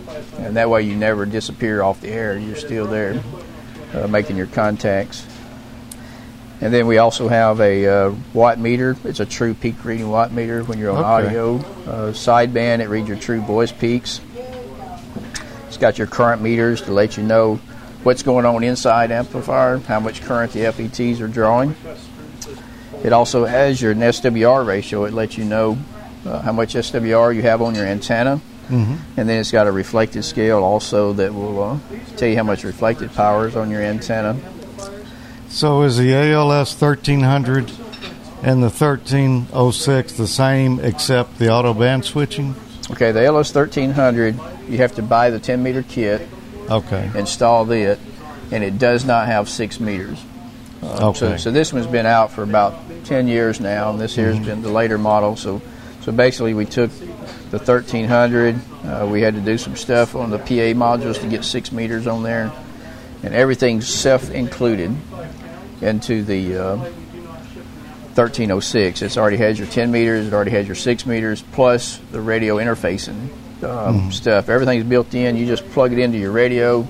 and that way you never disappear off the air. You're still there, uh, making your contacts. And then we also have a uh, watt meter. It's a true peak reading watt meter when you're on Okay. audio. Uh, sideband, it reads your true voice peaks. It's got your current meters to let you know what's going on inside amplifier, how much current the FETs are drawing. It also has your SWR ratio. It lets you know uh, how much SWR you have on your antenna. Mhm. And then it's got a reflected scale also that will uh, tell you how much reflected power is on your antenna. So is the ALS 1300 and the 1306 the same except the auto band switching? Okay, the LS 1300, you have to buy the 10 meter kit, Okay. install it, and it does not have six meters. Uh, so, Okay. so this one's been out for about 10 years now, and this here's Mhm. been the later model. So, so basically, we took the 1300. Uh, we had to do some stuff on the PA modules to get six meters on there, and everything's self-included into the uh, 1306. It's already has your 10 meters. It already has your six meters plus the radio interfacing um, Mhm. stuff. Everything's built in. You just plug it into your radio,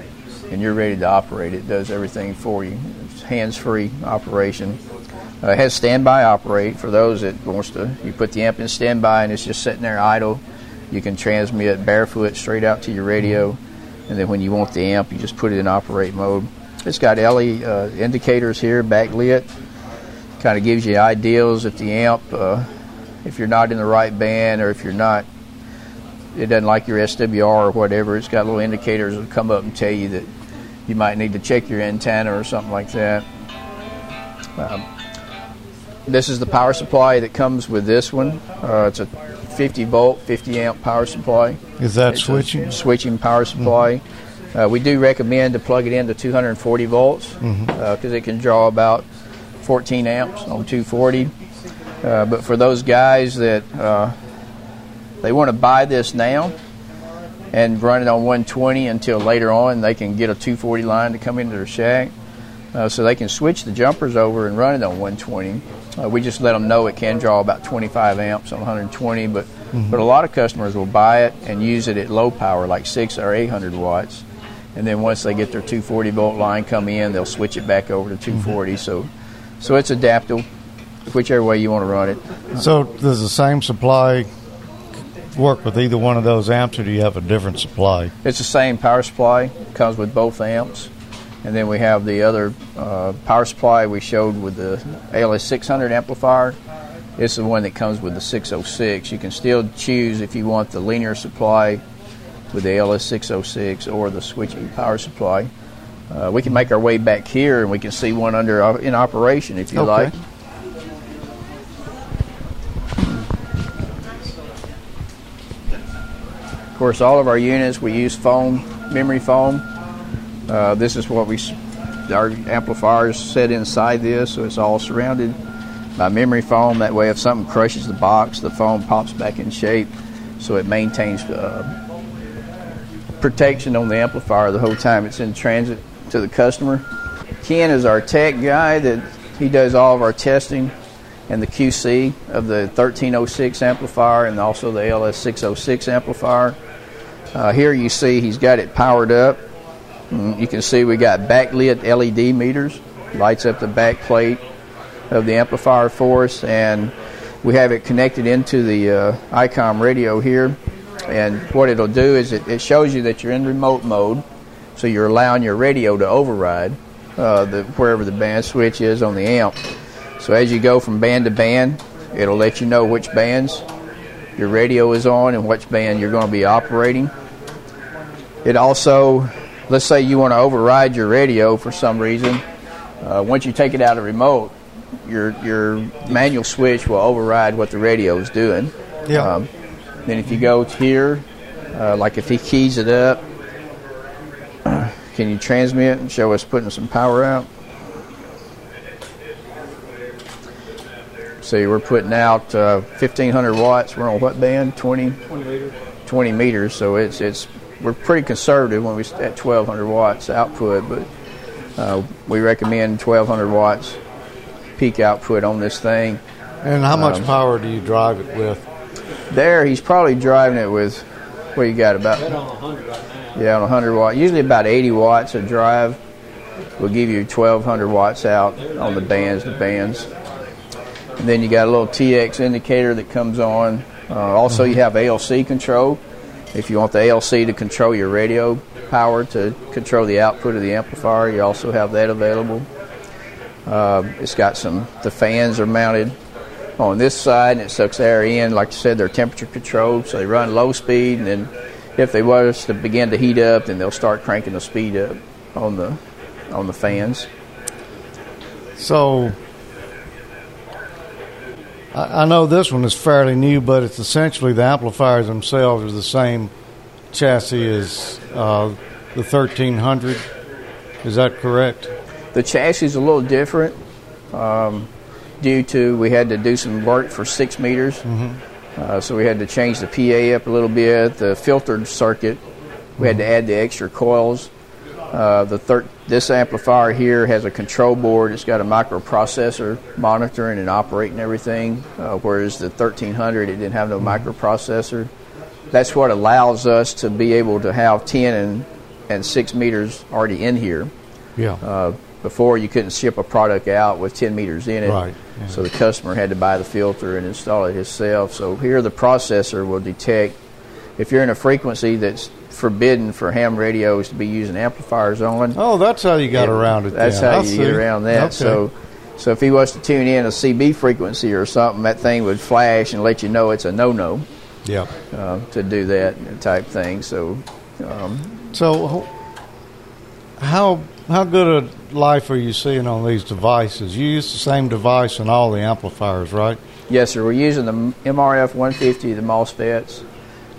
and you're ready to operate. It does everything for you. It's hands-free operation. Uh, has standby operate for those that wants to. You put the amp in standby, and it's just sitting there idle. You can transmit barefoot straight out to your radio, and then when you want the amp, you just put it in operate mode. It's got LED uh, indicators here, backlit. Kind of gives you ideals if the amp, uh, if you're not in the right band, or if you're not it doesn't like your SWR or whatever. It's got little indicators that come up and tell you that you might need to check your antenna or something like that. Um, this is the power supply that comes with this one. Uh, it's a 50 volt, 50 amp power supply. Is that It's switching? switching power supply. Uh, we do recommend to plug it into 240 volts because it can draw about 14 amps on 240. Uh, but for those guys that uh, they want to buy this now and run it on 120 until later on, they can get a 240 line to come into their shack. Uh, so they can switch the jumpers over and run it on 120. Uh, we just let them know it can draw about 25 amps on 120, but but a lot of customers will buy it and use it at low power, like six or 800 watts, and then once they get their 240 volt line come in, they'll switch it back over to 240. So so it's adaptable, whichever way you want to run it. So does the same supply work with either one of those amps, or do you have a different supply? It's the same power supply, comes with both amps. And then we have the other uh, power supply we showed with the ALS 600 amplifier. It's the one that comes with the 606. You can still choose if you want the linear supply with the ALS 606 or the switching power supply. Uh, we can make our way back here and we can see one under uh, in operation if you Okay. like. Of course, all of our units we use foam, memory foam. Uh, this is what we our amplifiers set inside this, so it's all surrounded by memory foam. That way, if something crushes the box, the foam pops back in shape, so it maintains uh, protection on the amplifier the whole time it's in transit to the customer. Ken is our tech guy that he does all of our testing and the QC of the 1306 amplifier and also the LS606 amplifier. Uh, here you see he's got it powered up. Mm, You can see we got backlit LED meters, lights up the back plate of the amplifier for us, and we have it connected into the uh, ICOM radio here. And what it'll do is it, it shows you that you're in remote mode, so you're allowing your radio to override uh, the, wherever the band switch is on the amp. So as you go from band to band, it'll let you know which bands your radio is on and which band you're going to be operating. It also, let's say you want to override your radio for some reason. Uh, once you take it out of remote, your your manual switch will override what the radio is doing. Yeah. Um, then if you go here, uh, like if he keys it up, can you transmit and show us putting some power out? See, we're putting out uh, 1500 watts. We're on what band? 20? 20 meters. 20 meters. So it's it's we're pretty conservative when we s- at 1200 watts output, but uh, we recommend 1200 watts peak output on this thing. And how much Um, power do you drive it with? There, he's probably driving it with what you got about Right on 100 right now. yeah on 100 watt. Usually about 80 watts a drive will give you 1200 watts out on the bands. The bands. And then you got a little TX indicator that comes on. Uh, also, you have ALC control. If you want the ALC to control your radio power to control the output of the amplifier, you also have that available. Uh, it's got some. The fans are mounted on this side, and it sucks air in. Like I said, they're temperature controlled, so they run low speed, and then if they was to begin to heat up, then they'll start cranking the speed up on the on the fans. So I, I know this one is fairly new, but it's essentially the amplifiers themselves are the same chassis as uh, the 1300. Is that correct? The chassis is a little different um, due to we had to do some work for six meters. Uh, so we had to change the PA up a little bit. The filtered circuit, we had to add the extra coils. Uh, the thir- this amplifier here has a control board. It's got a microprocessor monitoring and operating everything, uh, whereas the 1300 it didn't have no microprocessor. That's what allows us to be able to have 10 and, and 6 meters already in here. Yeah. Uh, before you couldn't ship a product out with 10 meters in it. Right, yeah. So the customer had to buy the filter and install it himself. So here the processor will detect if you're in a frequency that's forbidden for ham radios to be using amplifiers on. Oh, that's how you got around it. That's then. how I you see. get around that. Okay. So so if he was to tune in a CB frequency or something, that thing would flash and let you know it's a no-no yeah. uh, to do that type thing. So um, So how how good a life are you seeing on these devices? You use the same device in all the amplifiers, right? Yes, sir. We're using the MRF 150, the MOSFETs.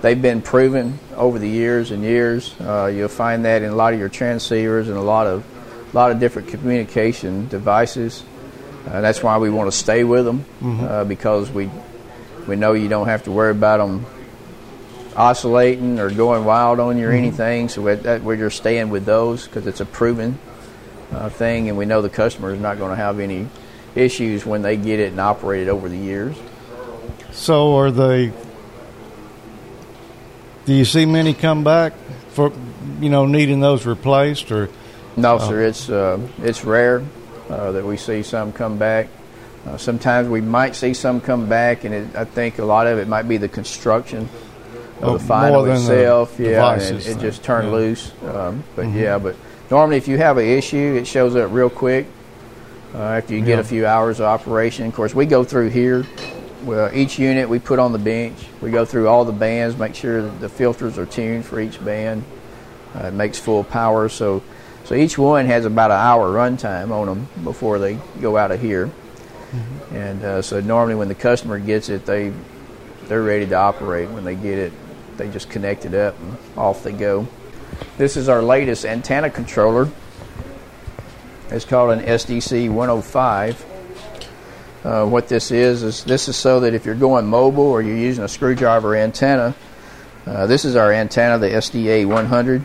They've been proven over the years and years. Uh, you'll find that in a lot of your transceivers and a lot of a lot of different communication devices. Uh, that's why we want to stay with them uh, because we we know you don't have to worry about them oscillating or going wild on you or Mhm. anything. So that, that, we're just staying with those because it's a proven uh, thing, and we know the customer is not going to have any issues when they get it and operate it over the years. So are they? Do you see many come back for you know needing those replaced or? No, Oh. sir. It's uh, it's rare uh, that we see some come back. Uh, sometimes we might see some come back, and it, I think a lot of it might be the construction Oh, of the final more than the itself. yeah, and it, it just turned Yeah. loose. Um, but Mhm. yeah, but normally if you have an issue, it shows up real quick uh, after you get Yeah. a few hours of operation. Of course, we go through here. Well, each unit we put on the bench. We go through all the bands, make sure that the filters are tuned for each band. Uh, it makes full power, so so each one has about an hour runtime on them before they go out of here. And uh, so normally when the customer gets it, they they're ready to operate. When they get it, they just connect it up and off they go. This is our latest antenna controller. It's called an SDC 105. Uh, what this is is this is so that if you're going mobile or you're using a screwdriver antenna, uh, this is our antenna, the SDA 100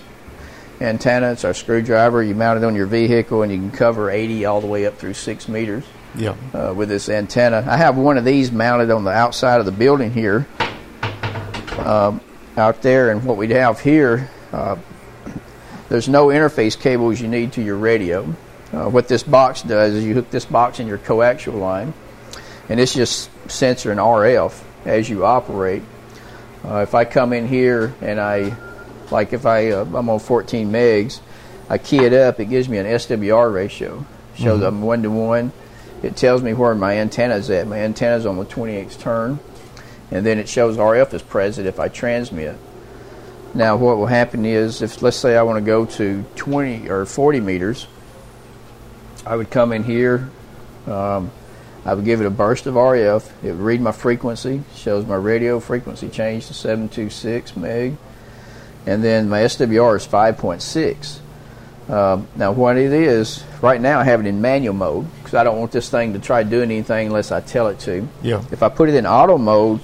antenna. It's our screwdriver. You mount it on your vehicle and you can cover 80 all the way up through six meters Yeah. uh, with this antenna. I have one of these mounted on the outside of the building here, um, out there, and what we have here, uh, there's no interface cables you need to your radio. Uh, what this box does is you hook this box in your coaxial line, and it's just censoring RF as you operate. Uh, if I come in here and I, like if I uh, I'm on 14 megs, I key it up, it gives me an SWR ratio. Shows Mhm. I'm one to one. It tells me where my antenna's at. My antenna's on the 28th turn, and then it shows RF is present if I transmit. Now, what will happen is, if let's say I want to go to 20 or 40 meters, I would come in here. Um, I would give it a burst of RF. It would read my frequency, shows my radio frequency change to 726 meg, and then my SWR is 5.6. Um, now, what it is, right now I have it in manual mode because I don't want this thing to try doing anything unless I tell it to. Yeah. If I put it in auto mode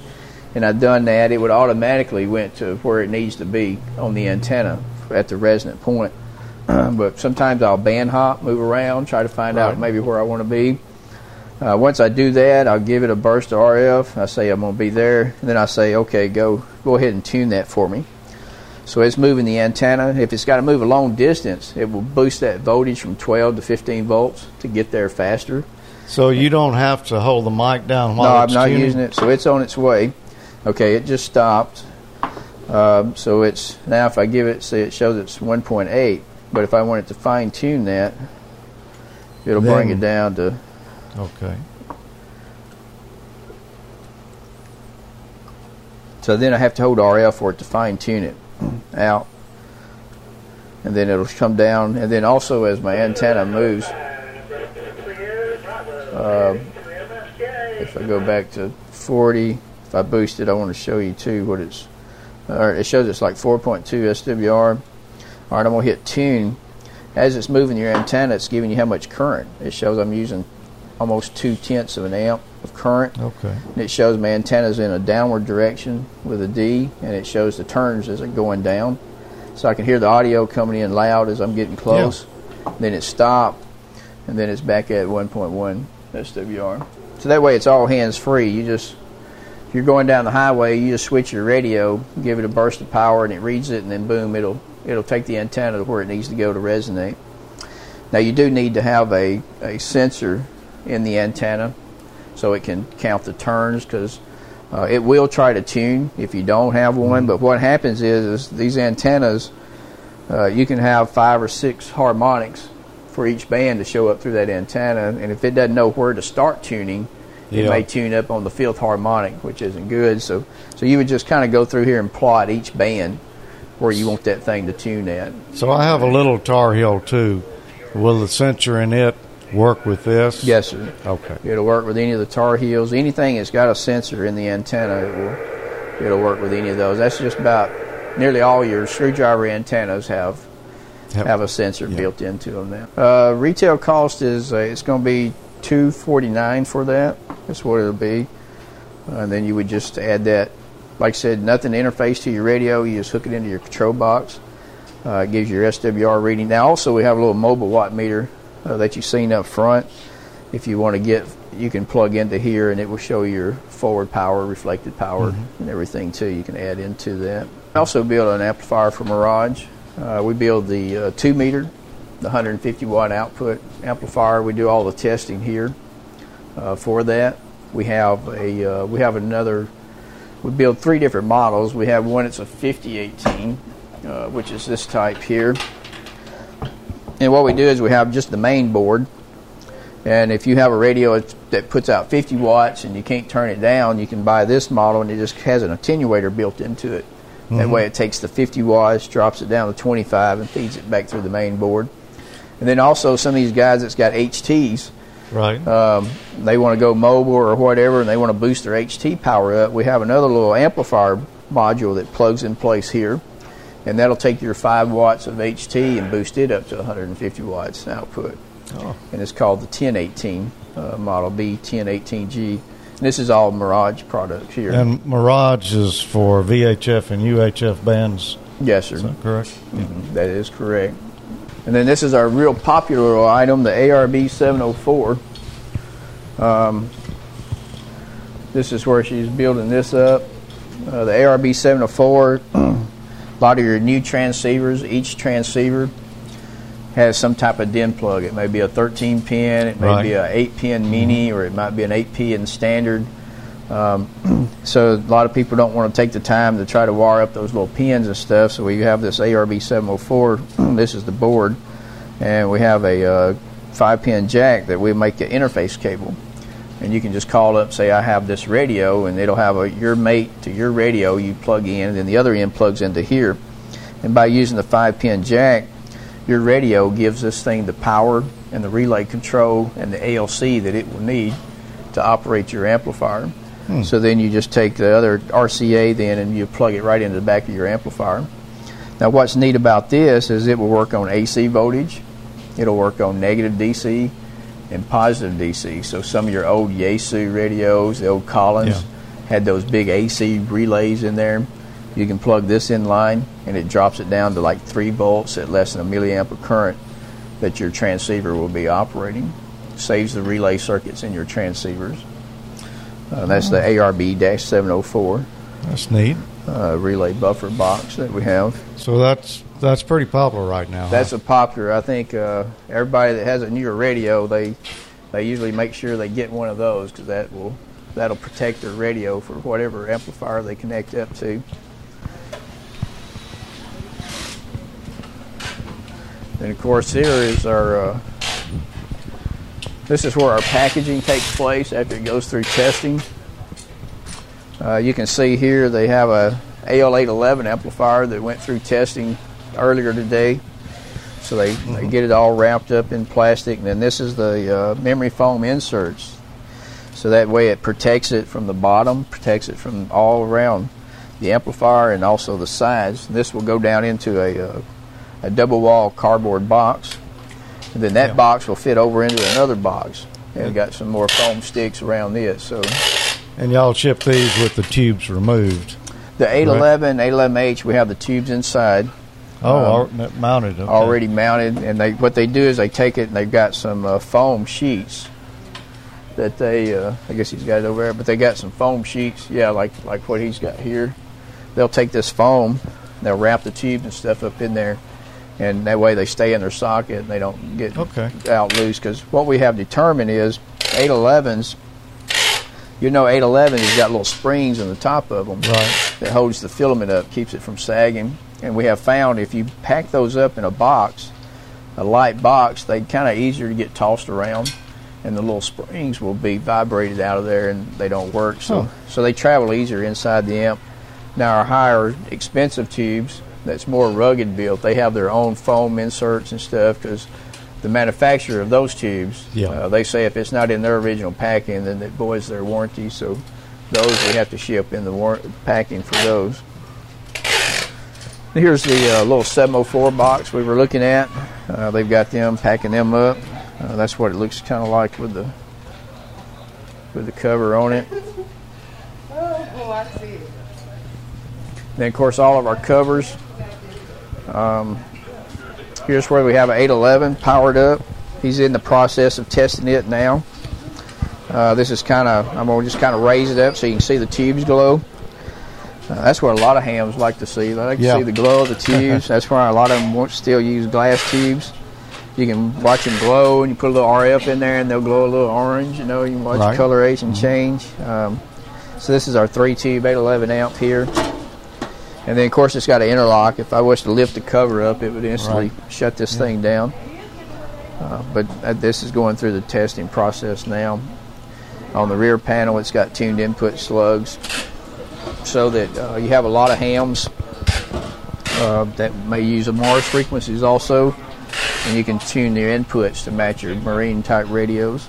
and I've done that, it would automatically went to where it needs to be on the antenna at the resonant point. but sometimes I'll band hop, move around, try to find out maybe where I want to be. Uh, once I do that, I'll give it a burst of RF. I say I'm going to be there, and then I say, okay, go go ahead and tune that for me. So it's moving the antenna. If it's got to move a long distance, it will boost that voltage from 12 to 15 volts to get there faster. So you don't have to hold the mic down while no, I'm not tuning? using it. So it's on its way. Okay, it just stopped. Um, so it's now if I give it, say it shows it's 1.8, but if I want it to fine tune that, it'll bring it down to Okay. So then I have to hold RF for it to fine tune it out. And then it'll come down. And then also as my antenna moves, uh, if I go back to 40, if I boost it, I want to show you too what it's. Or it shows it's like 4.2 SWR. All right, I'm going to hit tune. As it's moving your antenna, it's giving you how much current. It shows I'm using almost two tenths of an amp of current. Okay. And it shows my antenna's in a downward direction with a D, and it shows the turns as it's going down. So I can hear the audio coming in loud as I'm getting close. Then it stopped, and then it's back at 1.1 SWR. So that way it's all hands free. You just, if you're going down the highway, you just switch your radio, give it a burst of power, and it reads it, and then boom, it'll it'll take the antenna to where it needs to go to resonate. Now you do need to have a, a sensor in the antenna so it can count the turns because uh, it will try to tune if you don't have one. But what happens is, is these antennas, uh, you can have five or six harmonics for each band to show up through that antenna, and if it doesn't know where to start tuning, it may tune up on the fifth harmonic, which isn't good. So, so you would just kind of go through here and plot each band where you want that thing to tune at. So I have a little Tar Heel too. Will the sensor in it work with this? Yes, sir. Okay. It'll work with any of the tar heels. Anything that's got a sensor in the antenna, it will it'll work with any of those. That's just about nearly all your screwdriver antennas have Yep. have a sensor built into them now. Uh, retail cost is uh, it's going to be two forty nine for that. That's what it'll be. Uh, and then you would just add that. Like I said, nothing to interface to your radio. You just hook it into your control box. Uh, it gives you your SWR reading. Now, also we have a little mobile watt meter uh, that you've seen up front. If you want to get, you can plug into here, and it will show your forward power, reflected power, and everything too. You can add into that. I also build an amplifier for Mirage. Uh, we build the uh, two meter, the 150 watt output amplifier. We do all the testing here uh, for that. We have a uh, we have another. We build three different models. We have one that's a 5018, uh, which is this type here. And what we do is we have just the main board. And if you have a radio that puts out 50 watts and you can't turn it down, you can buy this model and it just has an attenuator built into it. That Mhm. way it takes the 50 watts, drops it down to 25, and feeds it back through the main board. And then also some of these guys that's got HTs, Right. um, they want to go mobile or whatever, and they want to boost their HT power up. We have another little amplifier module that plugs in place here, and that'll take your five watts of HT and boost it up to 150 watts output. Oh. And it's called the 1018 uh, model B 1018G. And this is all Mirage products here. And Mirage is for VHF and UHF bands. yes, sir. Is that correct? Mhm, That is correct. And then this is our real popular item, the ARB 704. Um, this is where she's building this up. Uh, the ARB 704, a lot of your new transceivers, each transceiver has some type of DIN plug. It may be a 13 pin, it may Right. be a 8 pin mini, or it might be an 8 pin standard. Um, so a lot of people don't want to take the time to try to wire up those little pins and stuff. So we have this ARB 704. this is the board, and we have a uh, five pin jack that we make an interface cable. And you can just call up, say I have this radio, and it'll have a your mate to your radio. You plug in, and then the other end plugs into here. And by using the five pin jack, your radio gives this thing the power and the relay control and the ALC that it will need to operate your amplifier. Hmm. So then you just take the other RCA then and you plug it right into the back of your amplifier. Now what's neat about this is it will work on AC voltage, it'll work on negative DC and positive DC. So some of your old Yaesu radios, the old Collins, had those big AC relays in there. You can plug this in line and it drops it down to like 3 volts at less than a milliamp of current that your transceiver will be operating. Saves the relay circuits in your transceivers. Uh, that's the ARB 704 That's neat. uh, relay buffer box that we have. So that's that's pretty popular right now. huh? That's a popular. I think uh, everybody that has a newer radio, they they usually make sure they get one of those because that will that'll protect their radio for whatever amplifier they connect up to. And of course, here is our. Uh, this is where our packaging takes place after it goes through testing. Uh, you can see here they have a AL811 amplifier that went through testing earlier today. So they, they get it all wrapped up in plastic, and then this is the uh, memory foam inserts. So that way it protects it from the bottom, protects it from all around the amplifier and also the sides. This will go down into a, uh, a double wall cardboard box. And then that box will fit over into another box. And we've got some more foam sticks around this. So and y'all ship these with the tubes removed. the 811, 811H, we have the tubes inside. Oh, Um, mounted. Okay. already mounted, and they what they do is they take it and they've got some uh, foam sheets that they uh, I guess he's got it over there, but they got some foam sheets, yeah, like like what he's got here. They'll take this foam, they'll wrap the tubes and stuff up in there, and that way they stay in their socket and they don't get Okay. out loose. Because what we have determined is 811s. You know, 811 has got little springs on the top of them Right. that holds the filament up, keeps it from sagging. And we have found if you pack those up in a box, a light box, they kind of easier to get tossed around, and the little springs will be vibrated out of there, and they don't work. So, Huh. so they travel easier inside the amp. Now our higher expensive tubes, that's more rugged built, they have their own foam inserts and stuff because the manufacturer of those tubes, Yeah. uh, they say if it's not in their original packing, then it voids their warranty. So those we have to ship in the war- packing for those. Here's the uh, little 704 box we were looking at. Uh, they've got them packing them up. Uh, that's what it looks kind of like with the with the cover on it. Oh, I see. Then, of course, all of our covers. Um, here's where we have an 811 powered up. He's in the process of testing it now. Uh, this is kind of, I'm going to just kind of raise it up so you can see the tubes glow. Uh, that's where a lot of hams like to see. They like Yeah. to see the glow of the tubes. that's where a lot of them still use glass tubes. You can watch them glow, and you put a little RF in there, and they'll glow a little orange. You know, you can watch Right. the coloration change. Um, so this is our three tube 811 amp here. And then, of course, it's got an interlock. If I was to lift the cover up, it would instantly shut this thing down. Uh, but uh, this is going through the testing process now. On the rear panel, it's got tuned input slugs so that uh, you have a lot of hams uh, that may use a Mars frequencies also. And you can tune your inputs to match your marine type radios,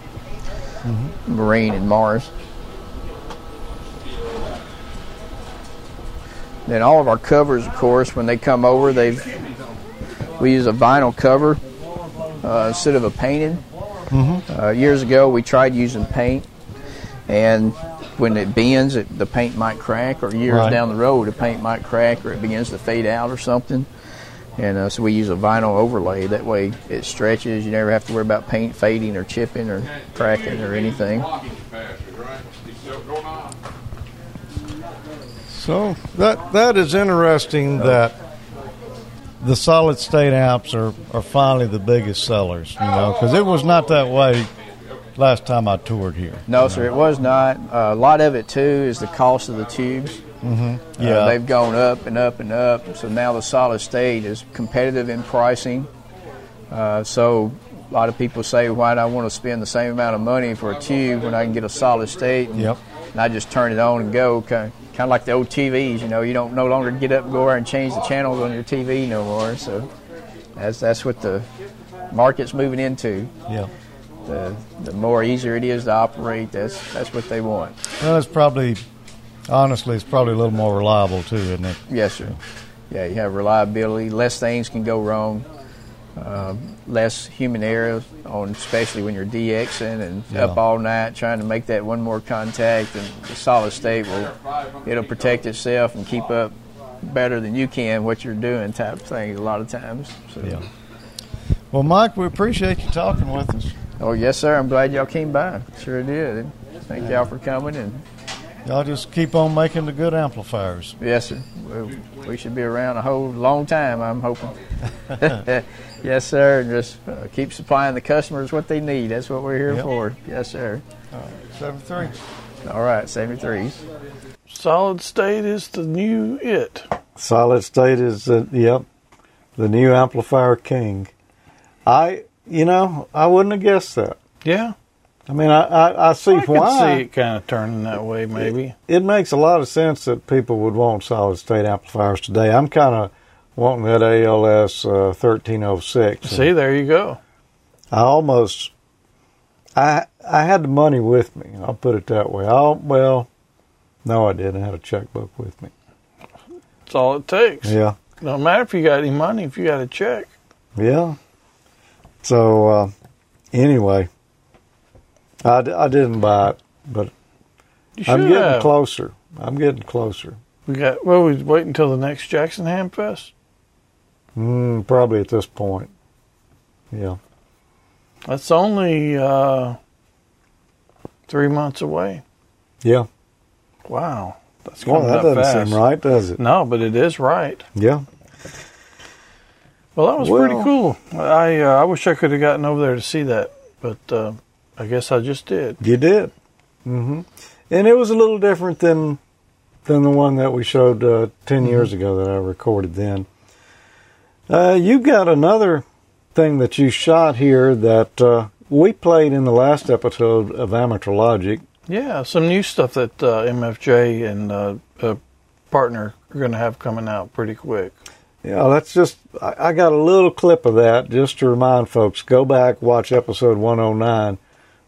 marine and Mars. Then all of our covers, of course, when they come over, they've we use a vinyl cover uh, instead of a painted. Uh, years ago, we tried using paint, and when it bends, it, the paint might crack, or years Right. down the road, the paint might crack, or it begins to fade out, or something. And uh, so we use a vinyl overlay. That way, it stretches. You never have to worry about paint fading or chipping or cracking or anything. So that that is interesting that the solid state amps are, are finally the biggest sellers, you know, because it was not that way last time I toured here. No, sir, it was not. Uh, a lot of it too is the cost of the tubes. Mm-hmm. Uh, Yeah, they've gone up and up and up. So now the solid state is competitive in pricing. Uh, so a lot of people say, why do I want to spend the same amount of money for a tube when I can get a solid state? And, Yep. and I just turn it on and go. Kind of, kind of like the old TVs, you know, you don't no longer get up and go over and change the channels on your TV no more. So that's that's what the market's moving into. yeah. The the more easier it is to operate, that's that's what they want. Well, it's probably, honestly, it's probably a little more reliable too, isn't it? Yes, sir. Yeah, you have reliability. Less things can go wrong. Um, less human error on, especially when you're DXing and Yeah. up all night trying to make that one more contact. And the solid state will, it'll protect itself and keep up better than you can what you're doing type of thing a lot of times. So. Yeah. Well, Mike, we appreciate you talking with us. Oh yes, sir. I'm glad y'all came by. Sure did. Thank y'all for coming and Y'all just keep on making the good amplifiers. Yes, sir. We, we should be around a whole long time, I'm hoping. yes, sir. And just uh, keep supplying the customers what they need. That's what we're here Yep. for. Yes, sir. Seven three. All right, 73s. Solid state is the new it. Solid state is, uh, yep, the new amplifier king. I, you know, I wouldn't have guessed that. Yeah, I mean, I, I, I see why. I why. see it kind of turning that way. Maybe. It makes a lot of sense that people would want solid state amplifiers today. I'm kind of wanting that ALS uh, 1306. See, there you go. I almost, I I had the money with me. I'll put it that way. I well, no, I didn't. I had a checkbook with me. That's all it takes. Yeah, No matter if you got any money, if you got a check. yeah. So uh, anyway, I, d- I didn't buy it, but I'm getting have. closer. I'm getting closer. We got. Well, we wait until the next Jackson Ham Fest. Mm, probably at this point. Yeah. That's only uh, three months away. Yeah. Wow, that's Well, that doesn't fast. seem right, does it? No, but it is right. Yeah. Well, that was pretty cool. I uh, I wish I could have gotten over there to see that, but uh, I guess I just did. You did. Mm-hmm. And it was a little different than than the one that we showed uh, 10 years ago that I recorded then. Uh, you got another thing that you shot here that uh, we played in the last episode of Amateur Logic. Yeah, some new stuff that uh, MFJ and uh, a partner are going to have coming out pretty quick. Yeah, that's just, I, I got a little clip of that just to remind folks go back, watch episode 109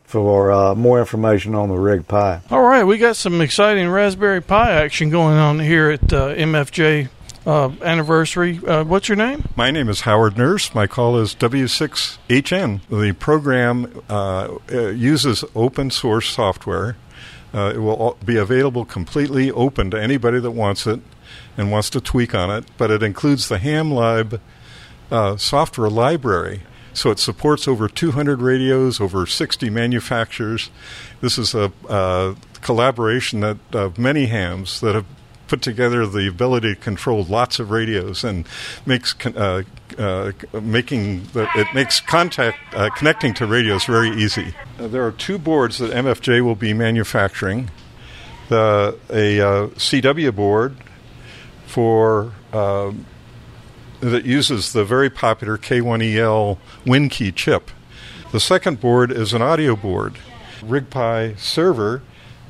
for uh, more information on the Rig Pi. All right, we got some exciting Raspberry Pi action going on here at uh, MFJ uh, anniversary. Uh, what's your name? My name is Howard Nurse. My call is W6HN. The program uh, uh, uses open source software. Uh, it will be available completely open to anybody that wants it and wants to tweak on it, but it includes the HamLib uh, software library. So it supports over 200 radios, over 60 manufacturers. This is a collaboration that of many hams that have put together the ability to control lots of radios and makes uh, uh, making the, it makes contact uh, connecting to radios very easy. Uh, there are two boards that MFJ will be manufacturing. The, a uh, CW board for um, that uses the very popular K1EL WinKey chip. The second board is an audio board, RigPi server,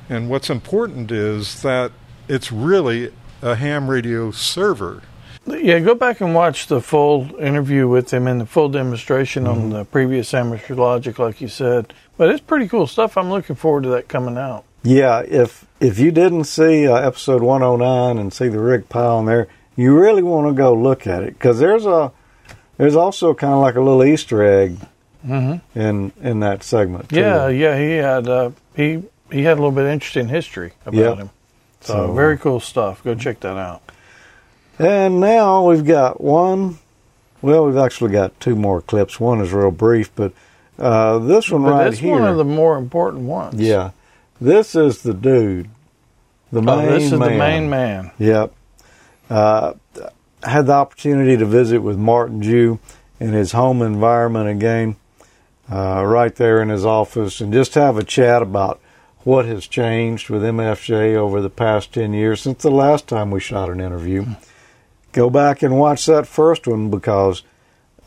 and what's important is that it's really a ham radio server. Yeah, go back and watch the full interview with him and the full demonstration mm-hmm. on the previous Amateur Logic, like you said. But it's pretty cool stuff. I'm looking forward to that coming out. Yeah, if if you didn't see uh, episode 109 and see the Rig Pi on there, you really want to go look at it because there's a there's also kind of like a little Easter egg mm-hmm. in in that segment. Too. Yeah, yeah, he had uh, he he had a little bit of interesting history about yep. him. So, so very cool stuff. Go check that out. And now we've got one. Well, we've actually got two more clips. One is real brief, but uh, this one but right that's here. one of the more important ones. Yeah, this is the dude, the main. Oh, this is man. the main man. Yep. Uh, had the opportunity to visit with Martin Jue in his home environment again, uh, right there in his office, and just have a chat about what has changed with MFJ over the past 10 years since the last time we shot an interview. Go back and watch that first one because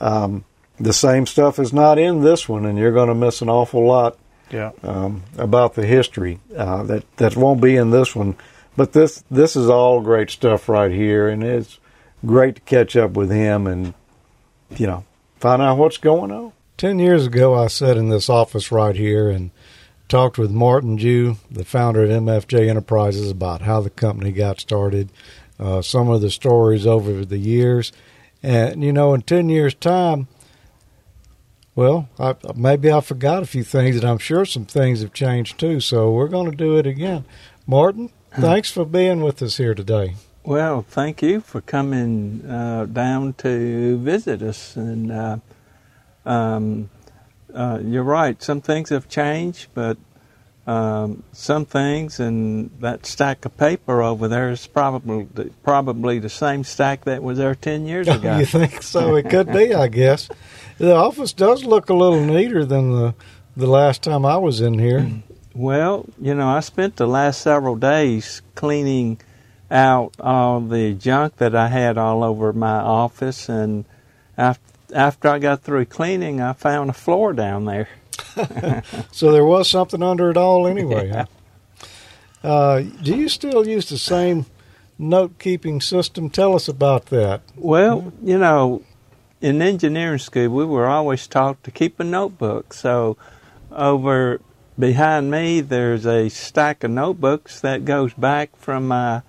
um, the same stuff is not in this one, and you're going to miss an awful lot yeah. um, about the history uh, that that won't be in this one. But this this is all great stuff right here, and it's great to catch up with him and you know find out what's going on. Ten years ago, I sat in this office right here and talked with Martin Jue, the founder of MFJ Enterprises, about how the company got started, uh, some of the stories over the years. And, you know, in 10 years' time, well, I, maybe I forgot a few things, and I'm sure some things have changed too. So we're going to do it again. Martin, thanks for being with us here today. Well, thank you for coming uh, down to visit us. And uh, um, uh, you're right. Some things have changed, but um, some things and that stack of paper over there is probably probably the same stack that was there ten years ago. you think so? It could be, I guess. The office does look a little neater than the the last time I was in here. Well, you know, I spent the last several days cleaning out all the junk that I had all over my office, and after after I got through cleaning, I found a floor down there. so there was something under it all anyway. Yeah. Huh? Uh, do you still use the same note keeping system? Tell us about that. Well, you know, in engineering school, we were always taught to keep a notebook. So over behind me, there's a stack of notebooks that goes back from my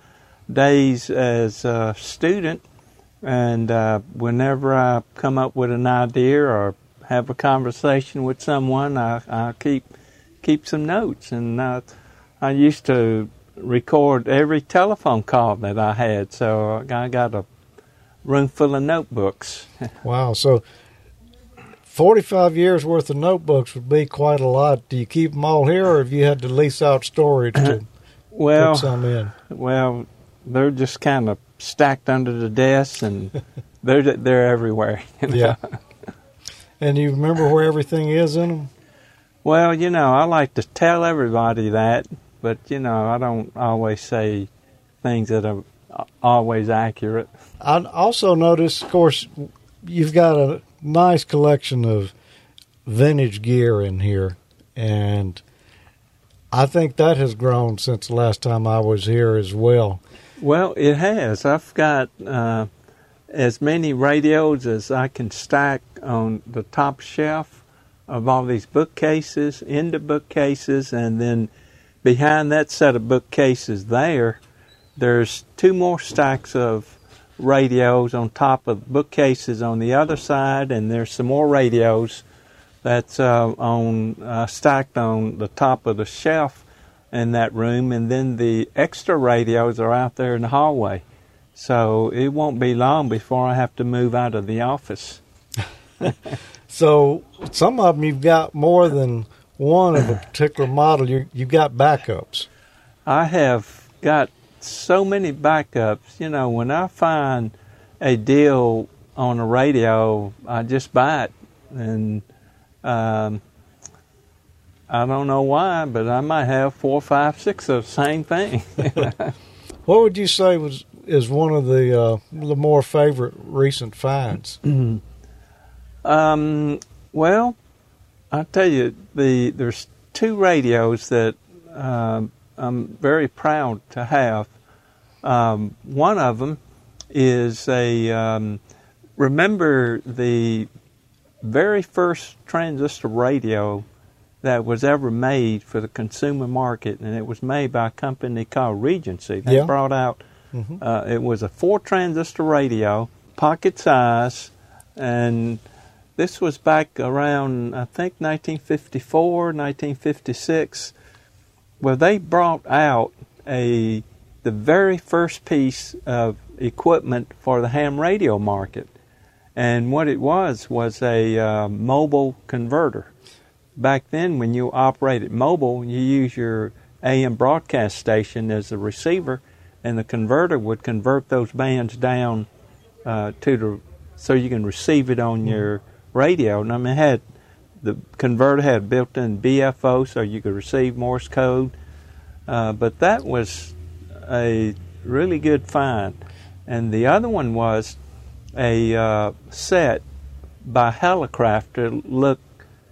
days as a student and uh, whenever I come up with an idea or have a conversation with someone, I, I keep keep some notes. And uh, I used to record every telephone call that I had, so I got a room full of notebooks. wow! So. 45 years worth of notebooks would be quite a lot. Do you keep them all here, or have you had to lease out storage to well, put some in? Well, they're just kind of stacked under the desk, and they're they're everywhere. You know? Yeah. And you remember where everything is in them? Well, you know, I like to tell everybody that, but you know, I don't always say things that are always accurate. I also noticed, of course, you've got a nice collection of vintage gear in here, and I think that has grown since the last time I was here as well. Well, it has. I've got uh, as many radios as I can stack on the top shelf of all these bookcases into bookcases, and then behind that set of bookcases there, there's two more stacks of radios on top of bookcases on the other side, and there's some more radios that's uh, on uh, stacked on the top of the shelf in that room, and then the extra radios are out there in the hallway. So it won't be long before I have to move out of the office. so some of them you've got more than one of a particular model. You you've got backups. I have got so many backups. You know, when I find a deal on a radio, I just buy it, and um, I don't know why, but I might have four, five, six of the same thing. what would you say was is one of the uh, the more favorite recent finds? um, well, I tell you, the there's two radios that um, I'm very proud to have. Um, one of them is a um, remember the very first transistor radio that was ever made for the consumer market, and it was made by a company called Regency. They Yeah. brought out Mhm. uh, it was a four transistor radio, pocket size, and this was back around I think 1954, 1956, where they brought out a the very first piece of equipment for the ham radio market, and what it was was a uh, mobile converter. Back then, when you operated mobile, you use your AM broadcast station as a receiver, and the converter would convert those bands down uh, to the so you can receive it on your radio. And I mean, had the converter had built-in BFO, so you could receive Morse code. Uh, but that was a really good find. And the other one was a uh, set by Hallicrafters to look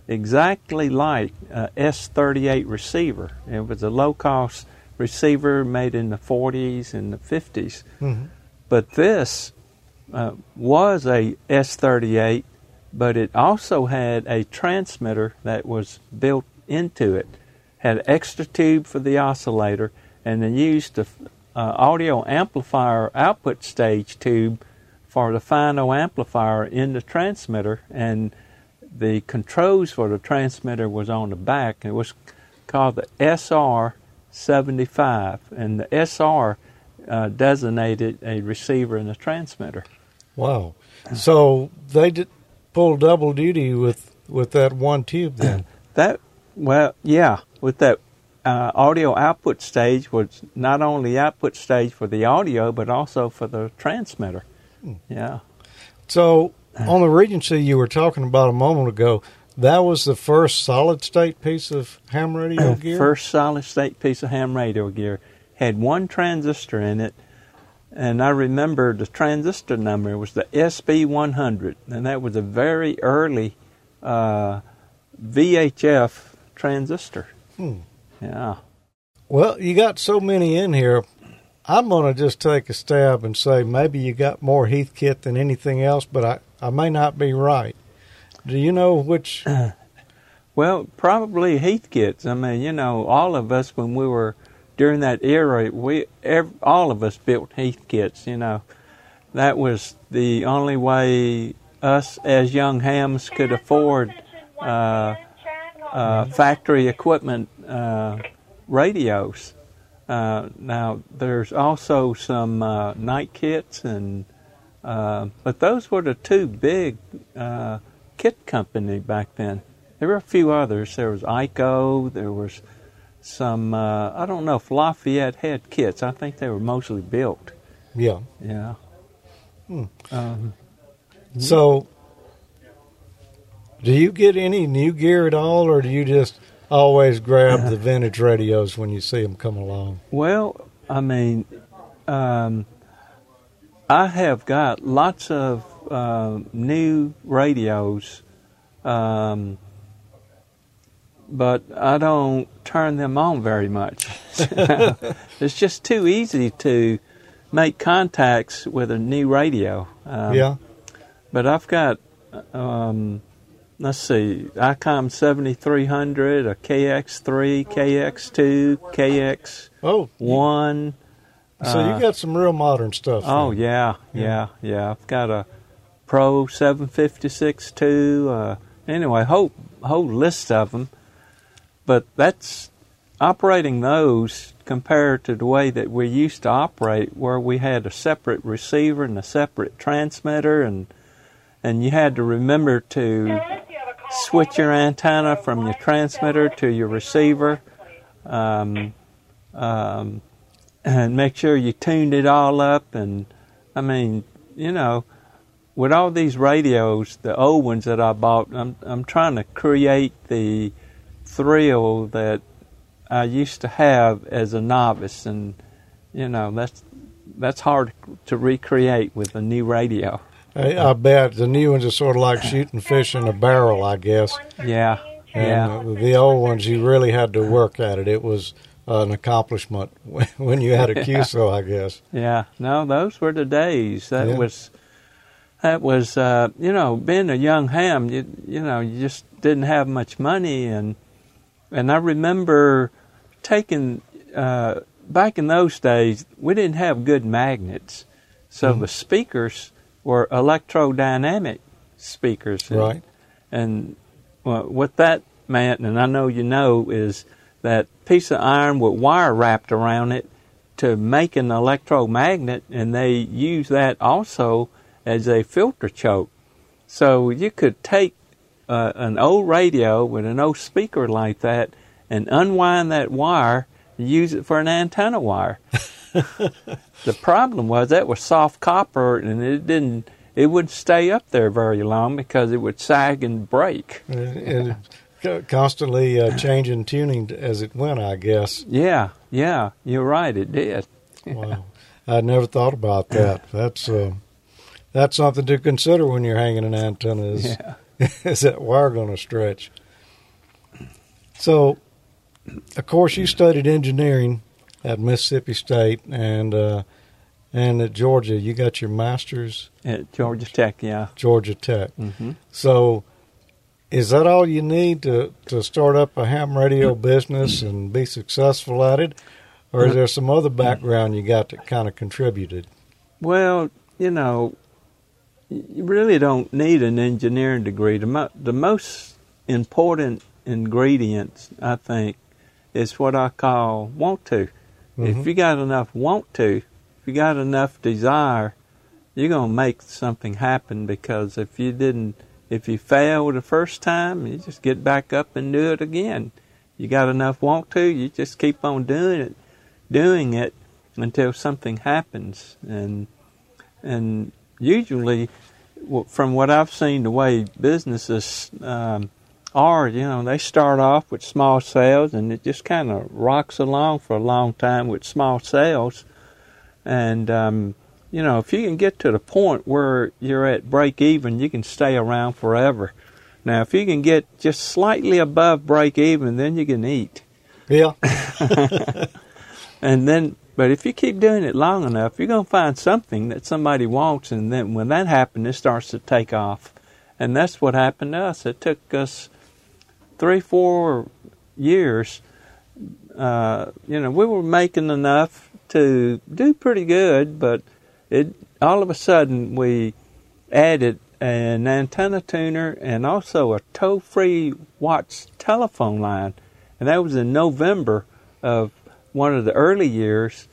exactly like a S38 receiver. It was a low-cost receiver made in the 40s and the 50s. Mhm. But this uh, was a S38, but it also had a transmitter that was built into it. Had an extra tube for the oscillator, and then used the uh, audio amplifier output stage tube for the final amplifier in the transmitter, and the controls for the transmitter was on the back. It was called the SR 75, and the SR uh, designated a receiver and a transmitter. Wow. So they did pull double duty with with that one tube then. That well, yeah, with that uh, audio output stage was not only output stage for the audio, but also for the transmitter. Yeah. So on the Regency you were talking about a moment ago, that was the first solid state piece of ham radio gear. First solid state piece of ham radio gear had one transistor in it, and I remember the transistor number was the SB100, and that was a very early uh, VHF transistor. Hmm. Yeah. Well, you got so many in here. I'm going to just take a stab and say maybe you got more Heathkit than anything else, but I, I may not be right. Do you know which? Well, probably Heathkits. I mean, you know, all of us when we were during that era, we all of us built Heathkits. You know, that was the only way us as young hams could afford uh, uh, factory equipment uh, radios. Uh, now, there's also some uh, Knight kits, and uh, but those were the two big uh, kit company back then. There were a few others. There was EICO. There was some. Uh, I don't know if Lafayette had kits. I think they were mostly built. Yeah. Yeah. Hmm. Um, So, do you get any new gear at all, or do you just always grab the vintage radios when you see them come along? Well, I mean, um, I have got lots of uh, new radios, um, but I don't turn them on very much. it's just too easy to make contacts with a new radio. Um, Yeah. But I've got um, let's see, ICOM 7300, a KX3, KX2, KX oh one. So you got some real modern stuff. Oh then. yeah, yeah, yeah. I've got a Pro 756 too. Uh, anyway, whole whole list of them. But that's operating those compared to the way that we used to operate, where we had a separate receiver and a separate transmitter, and and you had to remember to switch your antenna from your transmitter to your receiver. Um, um, and make sure you tuned it all up. And I mean, you know, with all these radios, the old ones that I bought, I'm I'm trying to create the thrill that I used to have as a novice, and you know that's that's hard to recreate with a new radio. I, I bet the new ones are sort of like shooting fish in a barrel, I guess. Yeah, And yeah. uh, the old ones, you really had to work at it. It was an accomplishment when you had a QSO, I guess. Yeah, no, those were the days. That Yeah. was that was uh, you know being a young ham. You you know you just didn't have much money, and and I remember taking uh, back in those days we didn't have good magnets, so Mhm. the speakers were electrodynamic speakers, and, Right. And well, what that meant, and I know you know, is that piece of iron with wire wrapped around it to make an electromagnet, and they use that also as a filter choke. So you could take uh, an old radio with an old speaker like that and unwind that wire and use it for an antenna wire. the problem was that was soft copper and it didn't it wouldn't stay up there very long because it would sag and break. And, and constantly uh, changing tuning as it went, I guess. Yeah, yeah, you're right, it did. Wow. I never thought about that. That's uh, that's something to consider when you're hanging an antenna. Is, Yeah. is that wire going to stretch? So, of course, you studied engineering at Mississippi State and uh, and at Georgia. You got your master's At Georgia Tech, yeah. Georgia Tech. hmm So, is that all you need to, to start up a ham radio business and be successful at it? Or is there some other background you got that kind of contributed? Well, you know, you really don't need an engineering degree. The, mo- the most important ingredients, I think, is what I call want to. If Mhm. you got enough want to, if you got enough desire, you're going to make something happen because if you didn't, if you fail the first time, you just get back up and do it again. You got enough want to, you just keep on doing it, doing it until something happens. And and usually, from what I've seen, the way businesses um, are, you know, they start off with small sales, and it just kind of rocks along for a long time with small sales. And um, you know, if you can get to the point where you're at break even, you can stay around forever. Now, if you can get just slightly above break even, then you can eat. Yeah. and then, but if you keep doing it long enough, you're going to find something that somebody wants, and then when that happens, it starts to take off. And that's what happened to us. It took us three, four years. Uh, you know, we were making enough to do pretty good, but it all of a sudden we added an antenna tuner and also a toll-free WATS telephone line, and that was in November of one of the early years.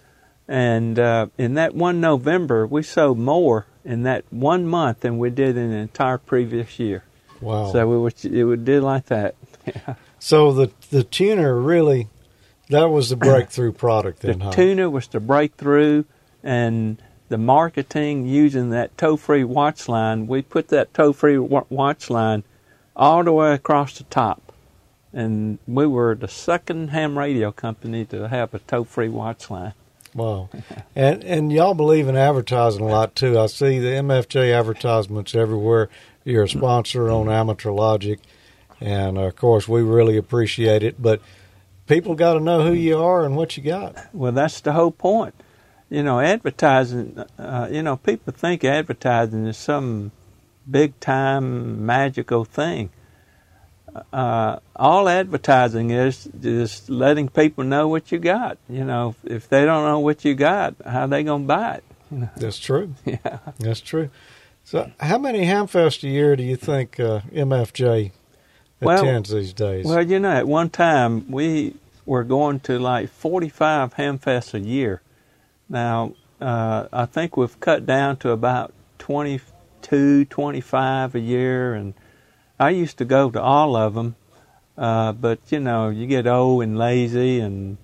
And uh, in that one November, we sold more in that one month than we did in the entire previous year. Wow. So we would, it would do like that. Yeah. So the the tuner really that was the breakthrough product then, The huh? tuner was the breakthrough, and the marketing using that toll-free WATS line. We put that toll-free wa- WATS line all the way across the top, and we were the second ham radio company to have a toll-free WATS line. Wow. And and y'all believe in advertising a lot too. I see the MFJ advertisements everywhere. You're a sponsor on Amateur Logic, and of course we really appreciate it. But people got to know who you are and what you got. Well, that's the whole point. You know, advertising. Uh, you know, people think advertising is some big time magical thing, uh, all advertising is just letting people know what you got. You know, if they don't know what you got, how they gonna buy it? You know? That's true. Yeah, that's true. So, how many Hamfest a year do you think uh, MFJ Well- attends these days? Well, you know, at one time we were going to like 45 Hamfests a year. Now, uh, I think we've cut down to about 22, 25 a year, and I used to go to all of them. Uh, but you know, you get old and lazy and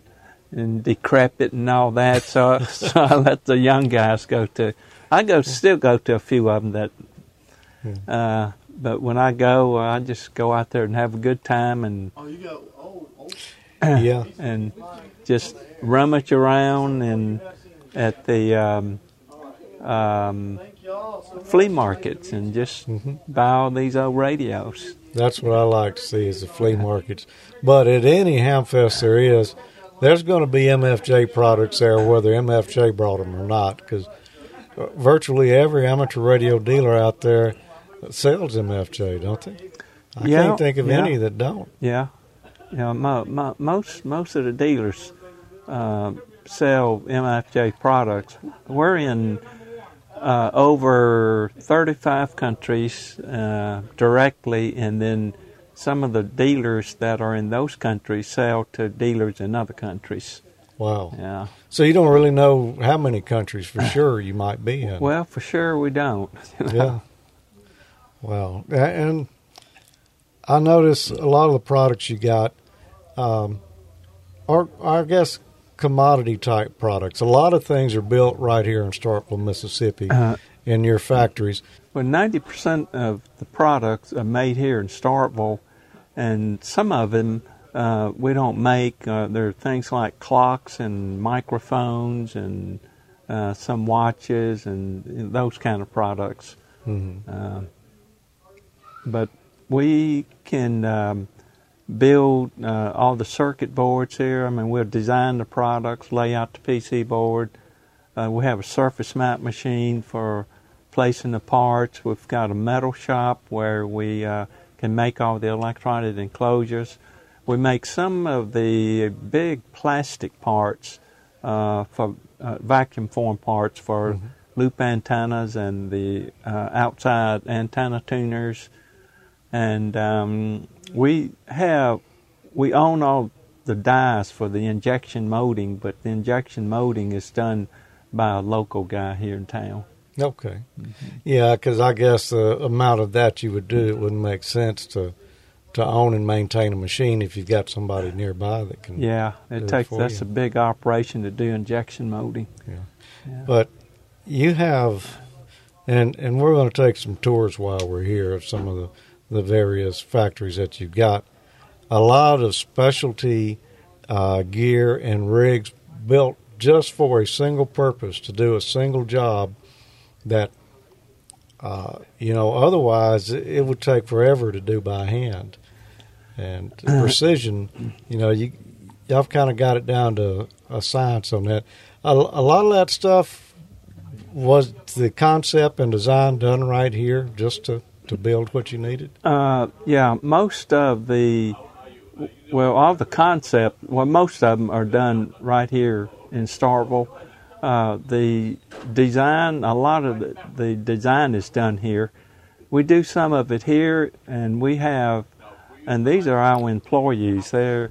and decrepit and all that, so so I let the young guys go to. I go still go to a few of them that uh, but when I go, I just go out there and have a good time and Oh, you go. Oh, yeah, and just rummage around and at the um, um, flea markets and just buy all these old radios. That's what I like to see is the flea markets. But at any Hamfest there is, there's going to be MFJ products there, whether MFJ brought them or not, because virtually every amateur radio dealer out there sells MFJ, don't they? I Yeah, can't think of yeah. any that don't. Yeah, yeah. Mo, mo, most most of the dealers uh, sell MFJ products. We're in uh, over 35 countries uh, directly, and then some of the dealers that are in those countries sell to dealers in other countries. Wow. Yeah. So you don't really know how many countries for sure you might be in. Well, for sure we don't. yeah. Wow. A- And I notice a lot of the products you got um, are, I guess, commodity type products. A lot of things are built right here in Starkville, Mississippi, Uh, in your factories. Well, ninety percent of the products are made here in Starkville, and some of them uh, we don't make. Uh, there are things like clocks and microphones and uh, some watches and those kind of products. Mhm. Um, but we can um, build uh, all the circuit boards here. I mean, we'll design the products, lay out the PC board. Uh, we have a surface mount machine for placing the parts. We've got a metal shop where we uh, can make all the electronic enclosures. We make some of the big plastic parts uh, for uh, vacuum form parts for loop antennas and the uh, outside antenna tuners. And um, we have we own all the dies for the injection molding, but the injection molding is done by a local guy here in town. Okay. Yeah, because I guess the amount of that you would do, it wouldn't make sense to to own and maintain a machine if you've got somebody nearby that can. Yeah, it takes for that's you. a big operation to do injection molding. Yeah. But you have, and and we're going to take some tours while we're here of some of the the various factories that you've got. A lot of specialty uh, gear and rigs built just for a single purpose to do a single job that uh, you know otherwise it would take forever to do by hand. And precision you know you y'all kind of got it down to a science on that. A, a lot of that stuff was the concept and design done right here just to to build what you needed Uh, yeah, most of the, well, all the concept, well, most of them are done right here in Starkville. Uh, the design, a lot of the, the design is done here. We do some of it here, and we have, and these are our employees. They're,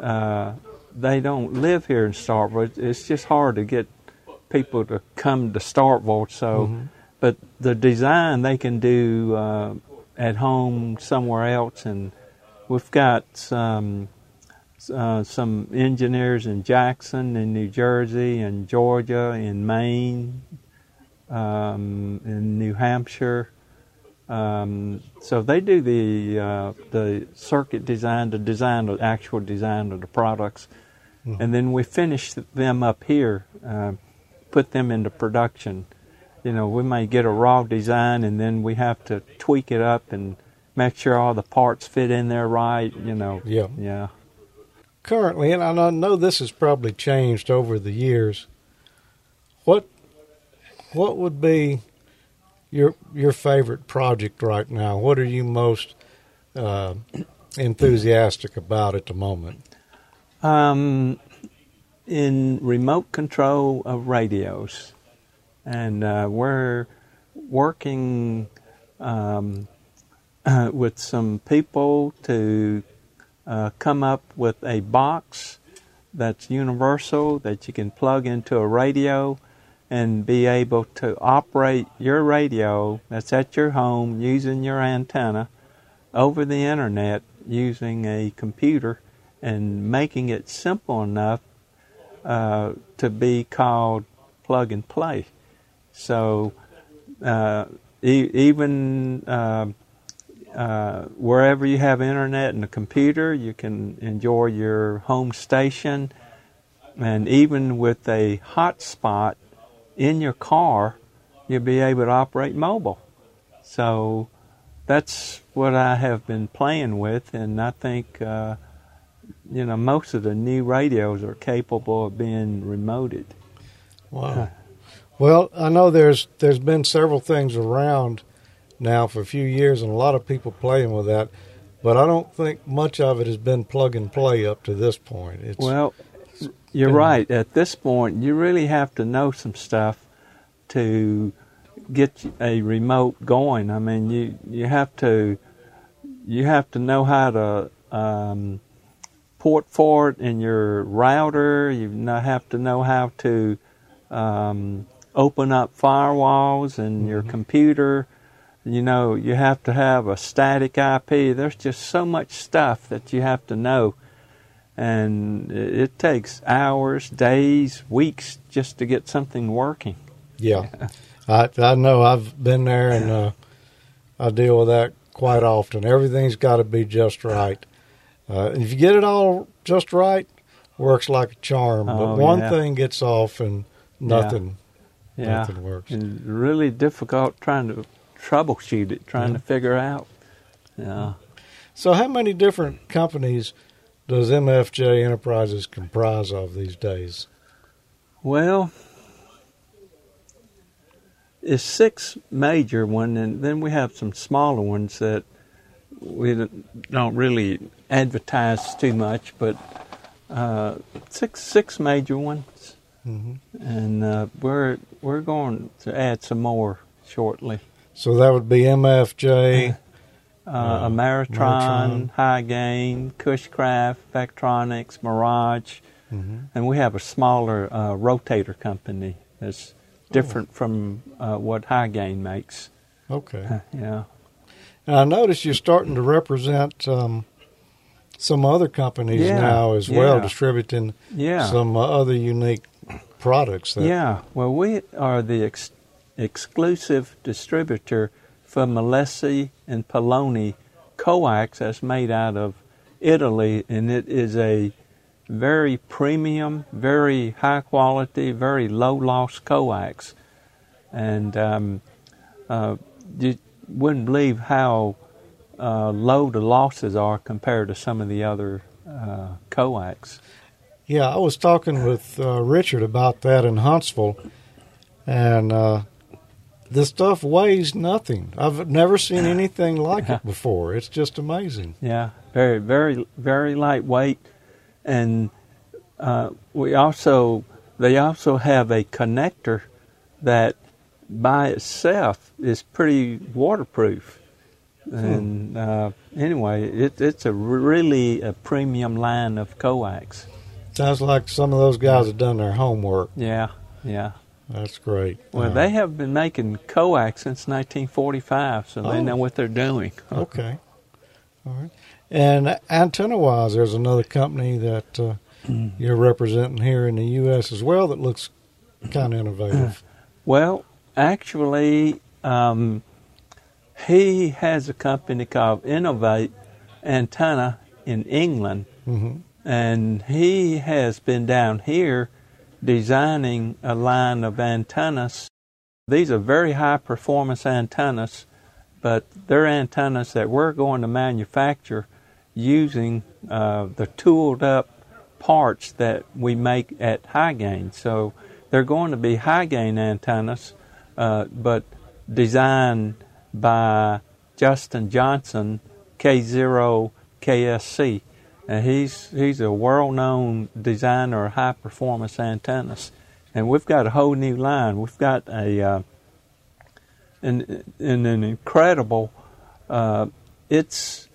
uh, they don't live here in Starkville. It's- just hard to get people to come to Starkville. So, Mhm. But the design they can do uh, at home somewhere else, and we've got some uh, some engineers in Jackson, in New Jersey, in Georgia, in Maine, um, in New Hampshire. Um, so they do the uh, the circuit design, the design, the actual design of the products, Mhm. and then we finish them up here, uh, put them into production. You know, we may get a raw design, and then we have to tweak it up and make sure all the parts fit in there right. You know, Yeah. yeah. currently and i know this has probably changed over the years what what would be your your favorite project right now what are you most uh, enthusiastic about at the moment? Um, in remote control of radios, and uh, we're working um, uh, with some people to uh, come up with a box that's universal that you can plug into a radio and be able to operate your radio that's at your home using your antenna over the internet using a computer and making it simple enough uh, to be called plug and play. So uh, e- even uh, uh, wherever you have internet and a computer, you can enjoy your home station. And even with a hotspot in your car, you'll be able to operate mobile. So that's what I have been playing with, and I think uh, you know most of the new radios are capable of being remoted. Wow. Well, I know there's there's been several things around now for a few years, and a lot of people playing with that. But I don't think much of it has been plug and play up to this point. It's, well, you're been, right. At this point, you really have to know some stuff to get a remote going. I mean, you you have to you have to know how to um, port for it in your router. You have to know how to um, open up firewalls and mm-hmm. your computer you know, you have to have a static IP. There's just so much stuff that you have to know. And it takes hours, days, weeks just to get something working. Yeah. I, I know I've been there and uh, I deal with that quite often. Everything's got to be just right. Uh, if you get it all just right, works like a charm. Oh, but one yeah. thing gets off and nothing, yeah. nothing works. And really difficult trying to troubleshoot it, trying yeah. to figure out. Yeah. So, how many different companies does MFJ Enterprises comprise of these days? Well, it's six major ones, and then we have some smaller ones that we don't really advertise too much, but uh, six six major ones, mm-hmm. and uh, we're we're going to add some more shortly. So that would be MFJ, uh, uh, Ameritron, Hy-Gain, Cushcraft, Vectronics, Mirage, mm-hmm. and we have a smaller uh, rotator company that's different oh. from uh, what Hy-Gain makes. Okay. yeah. And I notice you're starting to represent um, some other companies yeah, now as yeah. well, distributing yeah. some uh, other unique products. That yeah. Well, we are the ex- exclusive distributor for Messi and Paoloni coax that's made out of Italy, and it is a very premium, very high quality, very low loss coax. And um, uh, you wouldn't believe how uh, low the losses are compared to some of the other uh, coax. Yeah, I was talking with uh, Richard about that in Huntsville, and uh, this stuff weighs nothing. I've never seen anything like it before. It's just amazing. Yeah, very, very, very lightweight, and uh, we also they also have a connector that by itself is pretty waterproof. And uh, anyway, it, it's a really a premium line of coax. Sounds like some of those guys have done their homework. Yeah, yeah. That's great. Well, they have been making coax since 1945, so they oh. know what they're doing. okay. All right. And antenna wise, there's another company that uh, you're representing here in the U.S. as well that looks kind of innovative. Well, actually, um, he has a company called Innovate Antenna in England, mm-hmm. And he has been down here designing a line of antennas. These are very high performance antennas, but they're antennas that we're going to manufacture using uh, the tooled up parts that we make at Hy-Gain. So they're going to be high gain antennas, uh, but designed by Justin Johnson, K0, KSC. And he's he's a world-known designer of high-performance antennas, and we've got a whole new line. We've got a uh, an, an, an incredible. Uh, it's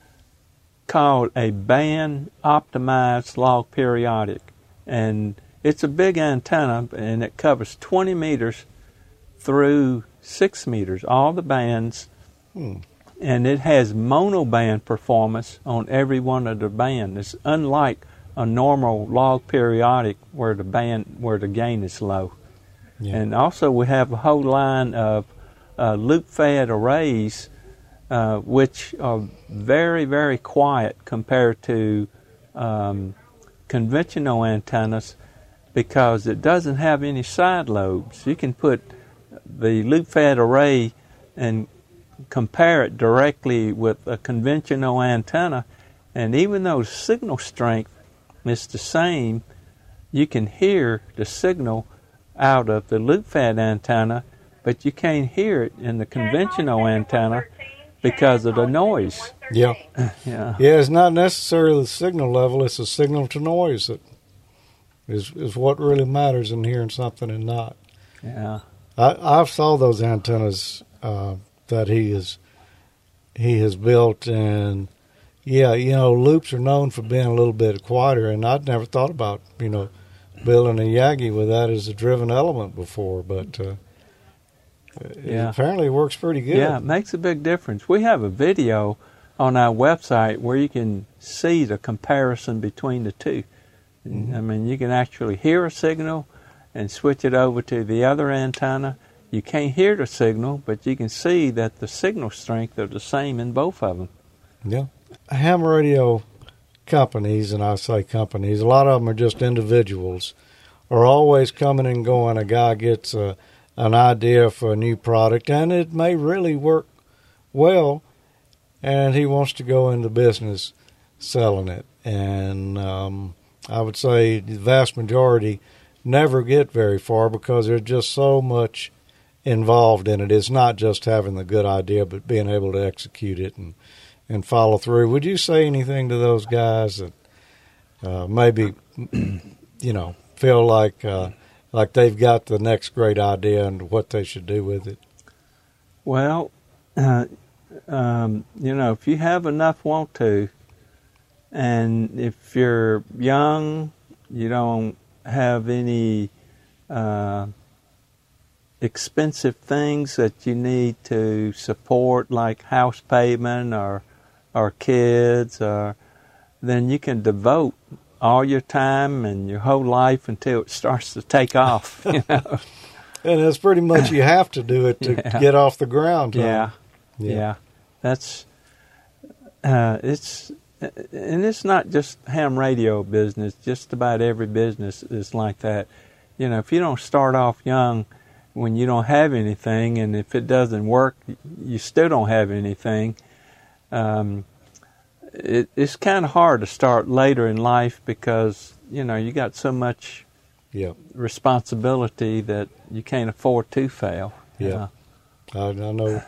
called a band optimized log periodic, and it's a big antenna, and it covers 20 meters through six meters, all the bands. Hmm. And it has monoband performance on every one of the bands. It's unlike a normal log periodic where the band where the gain is low. Yeah. And also we have a whole line of uh, loop fed arrays, uh, which are very very quiet compared to um, conventional antennas because it doesn't have any side lobes. You can put the loop fed array and compare it directly with a conventional antenna, and even though signal strength is the same, you can hear the signal out of the loop fed antenna, but you can't hear it in the conventional antenna because of the noise. Yeah. Yeah. Yeah, it's not necessarily the signal level, it's the signal to noise that is is what really matters in hearing something and not. Yeah. I I've saw those antennas uh, that he is he has built and yeah, you know, loops are known for being a little bit quieter and I'd never thought about, you know, building a Yagi with that as a driven element before, but uh, Yeah. it apparently works pretty good. Yeah, it makes a big difference. We have a video on our website where you can see the comparison between the 2 Mm-hmm. I mean, you can actually hear a signal and switch it over to the other antenna. You can't hear the signal, but you can see that the signal strength are the same in both of them. Yeah. Ham radio companies, and I say companies, a lot of them are just individuals, are always coming and going. A guy gets a, an idea for a new product, and it may really work well, and he wants to go into business selling it. And um, I would say the vast majority never get very far because there's just so much involved in it. It's not just having the good idea, but being able to execute it and and follow through. Would you say anything to those guys that uh, maybe you know feel like uh, like they've got the next great idea and what they should do with it? Well, uh, um, you know, if you have enough want to, and if you're young, you don't have any uh, expensive things that you need to support, like house payment or or kids, or then you can devote all your time and your whole life until it starts to take off. You know. And it's pretty much you have to do it to Yeah. get off the ground. huh? Yeah, yeah. That's uh, it's and it's not just ham radio business. Just about every business is like that. You know, if you don't start off young when you don't have anything, and if it doesn't work, you still don't have anything. Um, it, it's kind of hard to start later in life because you know you got so much Yeah. responsibility that you can't afford to fail. you Yeah. know. I, I know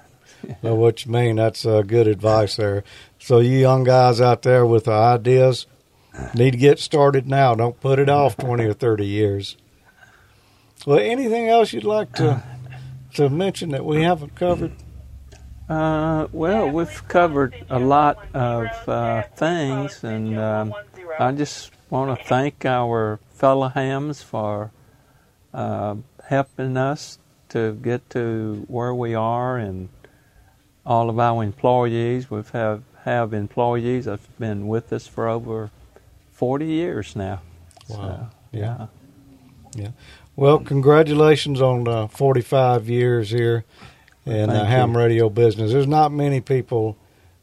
know what you mean. That's uh, good advice there. So you young guys out there with the ideas need to get started now. Don't put it off twenty or thirty years. Well, anything else you'd like to to mention that we haven't covered? Uh, well, we've covered a lot of uh, things, and um, I just want to thank our fellow hams for uh, helping us to get to where we are, and all of our employees. We've have have employees that have been with us for over forty years now. Wow. So, Yeah. Yeah. Well, congratulations on uh, 45 years here in the ham you. radio business. There's not many people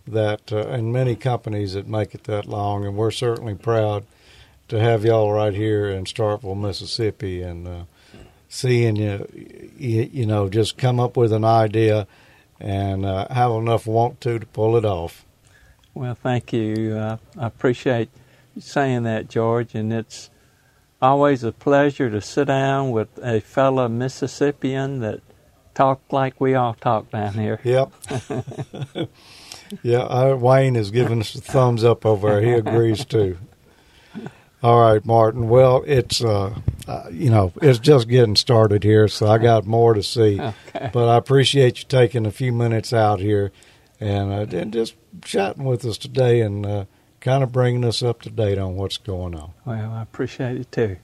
that, uh, and many companies that make it that long, and we're certainly proud to have y'all right here in Starkville, Mississippi, and uh, seeing you, you, you know, just come up with an idea and uh, have enough want to to pull it off. Well, thank you. Uh, I appreciate saying that, George, and it's always a pleasure to sit down with a fellow Mississippian that talk like we all talk down here. Yep. Yeah, I, Wayne is giving us a thumbs up over there. He agrees too. All right, Martin. Well, it's uh, uh, you know it's just getting started here, so I got more to see. Okay. But I appreciate you taking a few minutes out here and uh, and just chatting with us today and uh, kind of bringing us up to date on what's going on. Well, I appreciate it too.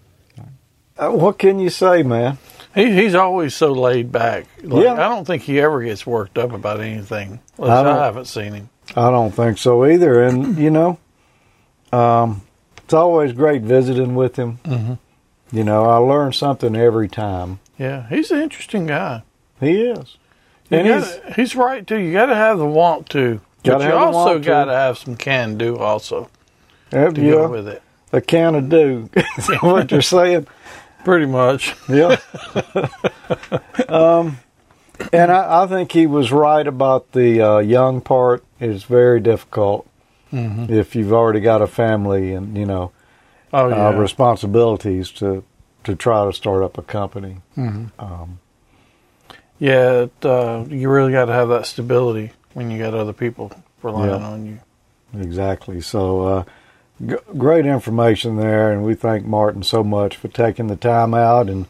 Uh, what can you say, man? He, he's always so laid back. Like, Yeah. I don't think he ever gets worked up about anything. At I I, haven't seen him. I don't think so either. And you know, um, it's always great visiting with him. Mhm. You know, I learn something every time. Yeah, he's an interesting guy. He is, You and he's gotta- he's right too. You got to have the want to, but Gotta you also got to have some can do also yeah, to go with it. a can of do. Is what you're saying? Pretty much. Yeah. um, and I, I think he was right about the uh, young part. It's very difficult Mhm. if you've already got a family and you know Oh yeah. uh, responsibilities to to try to start up a company. Mhm. Um, Yeah, it, uh, you really got to have that stability when you got other people relying Yeah. on you. Exactly. So, uh, g- great information there, and we thank Martin so much for taking the time out and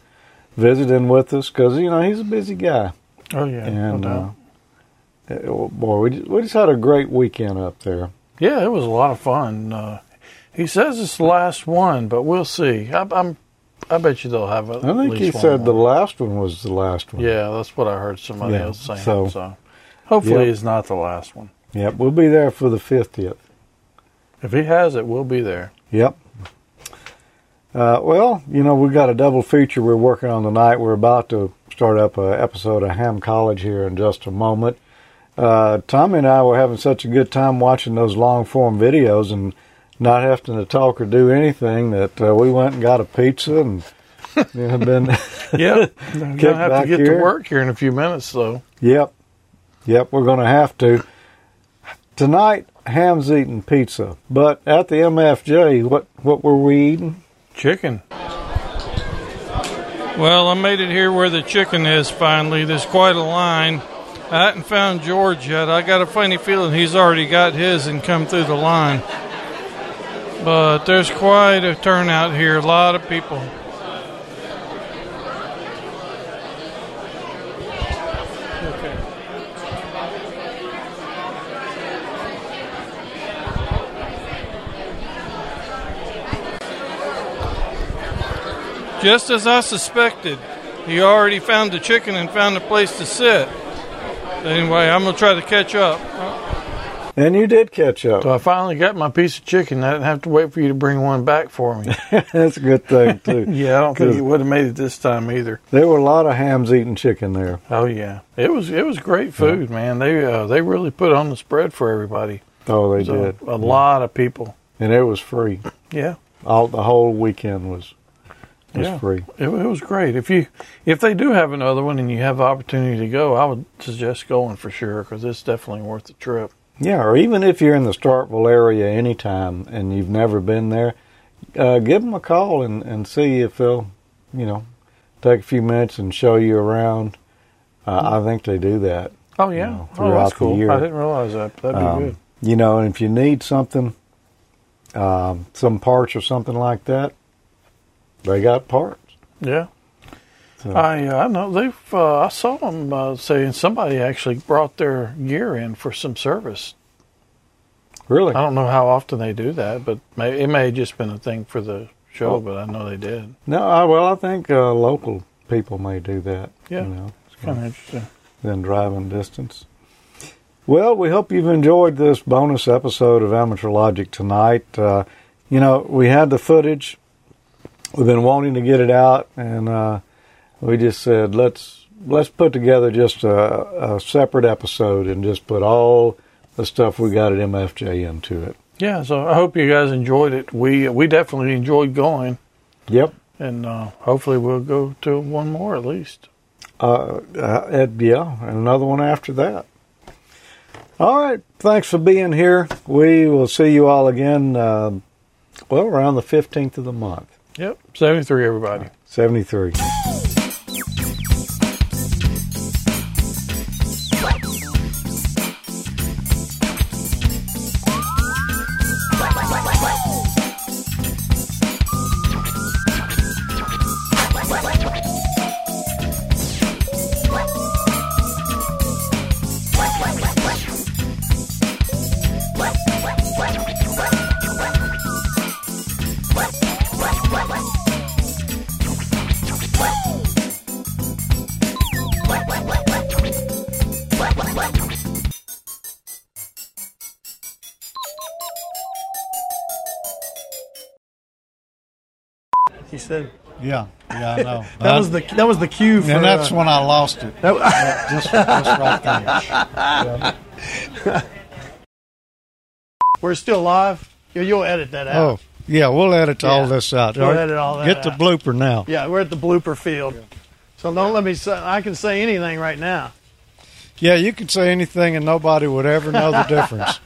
visiting with us because you know he's a busy guy. Oh yeah, and no doubt. uh, uh, boy, we just, we just had a great weekend up there. Yeah, it was a lot of fun. Uh, he says it's the last one, but we'll see. I, I'm, I bet you they'll have a, I think he said the last one was the last one. Yeah, that's what I heard somebody Yeah, else saying. so- So, hopefully, Yep. it's not the last one. Yep, we'll be there for the fiftieth. If he has it, we'll be there. Yep. Uh, well, you know, we've got a double feature we're working on tonight. We're about to start up an episode of Ham College here in just a moment. Uh, Tommy and I were having such a good time watching those long form videos and not having to talk or do anything that uh, we went and got a pizza and you know, been Yep, gonna have to get here. to work here in a few minutes, though. Yep. Yep, we're going to have to. Tonight, Ham's eating pizza, but at the MFJ, what what were we eating? Chicken. Well, I made it here where the chicken is finally. There's quite a line. I hadn't found George yet. I got a funny feeling he's already got his and come through the line. But there's quite a turnout here, a lot of people. Just as I suspected, he already found the chicken and found a place to sit. Anyway, I'm going to try to catch up. And you did catch up. So I finally got my piece of chicken. I didn't have to wait for you to bring one back for me. That's a good thing too. yeah, I don't think Good. you would have made it this time either. There were a lot of hams eating chicken there. Oh yeah, it was it was great food, man. They uh, they really put on the spread for everybody. Oh, they It was a- did. A, lot of people. And it was free. Yeah. All the whole weekend was was yeah. free. It, it was great. If you if they do have another one and you have the opportunity to go, I would suggest going for sure because it's definitely worth the trip. Yeah, or even if you're in the Starkville area anytime and you've never been there, uh, give them a call and, and see if they'll, you know, take a few minutes and show you around. Uh, I think they do that. Oh yeah, know, oh throughout that's the year. I didn't realize that. That'd be Um, good. You know, and if you need something, um, some parts or something like that, they got parts. Yeah. So, I uh, I know they've. Uh, I saw them uh, saying somebody actually brought their gear in for some service. really? I don't know how often they do that, but may, it may have just been a thing for the show. Oh. But I know they did. No, I, well, I think uh, local people may do that. Yeah. You know, It's kind of interesting. than driving distance. Well, we hope you've enjoyed this bonus episode of Amateur Logic tonight. Uh, you know, we had the footage. We've been wanting to get it out, and uh, we just said let's let's put together just a, a separate episode and just put all the stuff we got at MFJ into it. Yeah. So I hope you guys enjoyed it. We we definitely enjoyed going, Yep. and uh, hopefully we'll go to one more at least. Uh, uh, yeah, and another one after that. All right. Thanks for being here. We will see you all again, uh, well, around the 15th of the month. Yep. Seventy three. Everybody. 73. Yeah, yeah, I know. that was the that was the cue for. and that's uh, when I lost it. That- Yeah, just, just right there. We're still live. You- You'll edit that out. Oh, yeah, we'll edit all this out. We'll right, edit all that Get the blooper now. Yeah, we're at the blooper field. So don't let me say. I can say anything right now. Yeah, you can say anything and nobody would ever know the difference.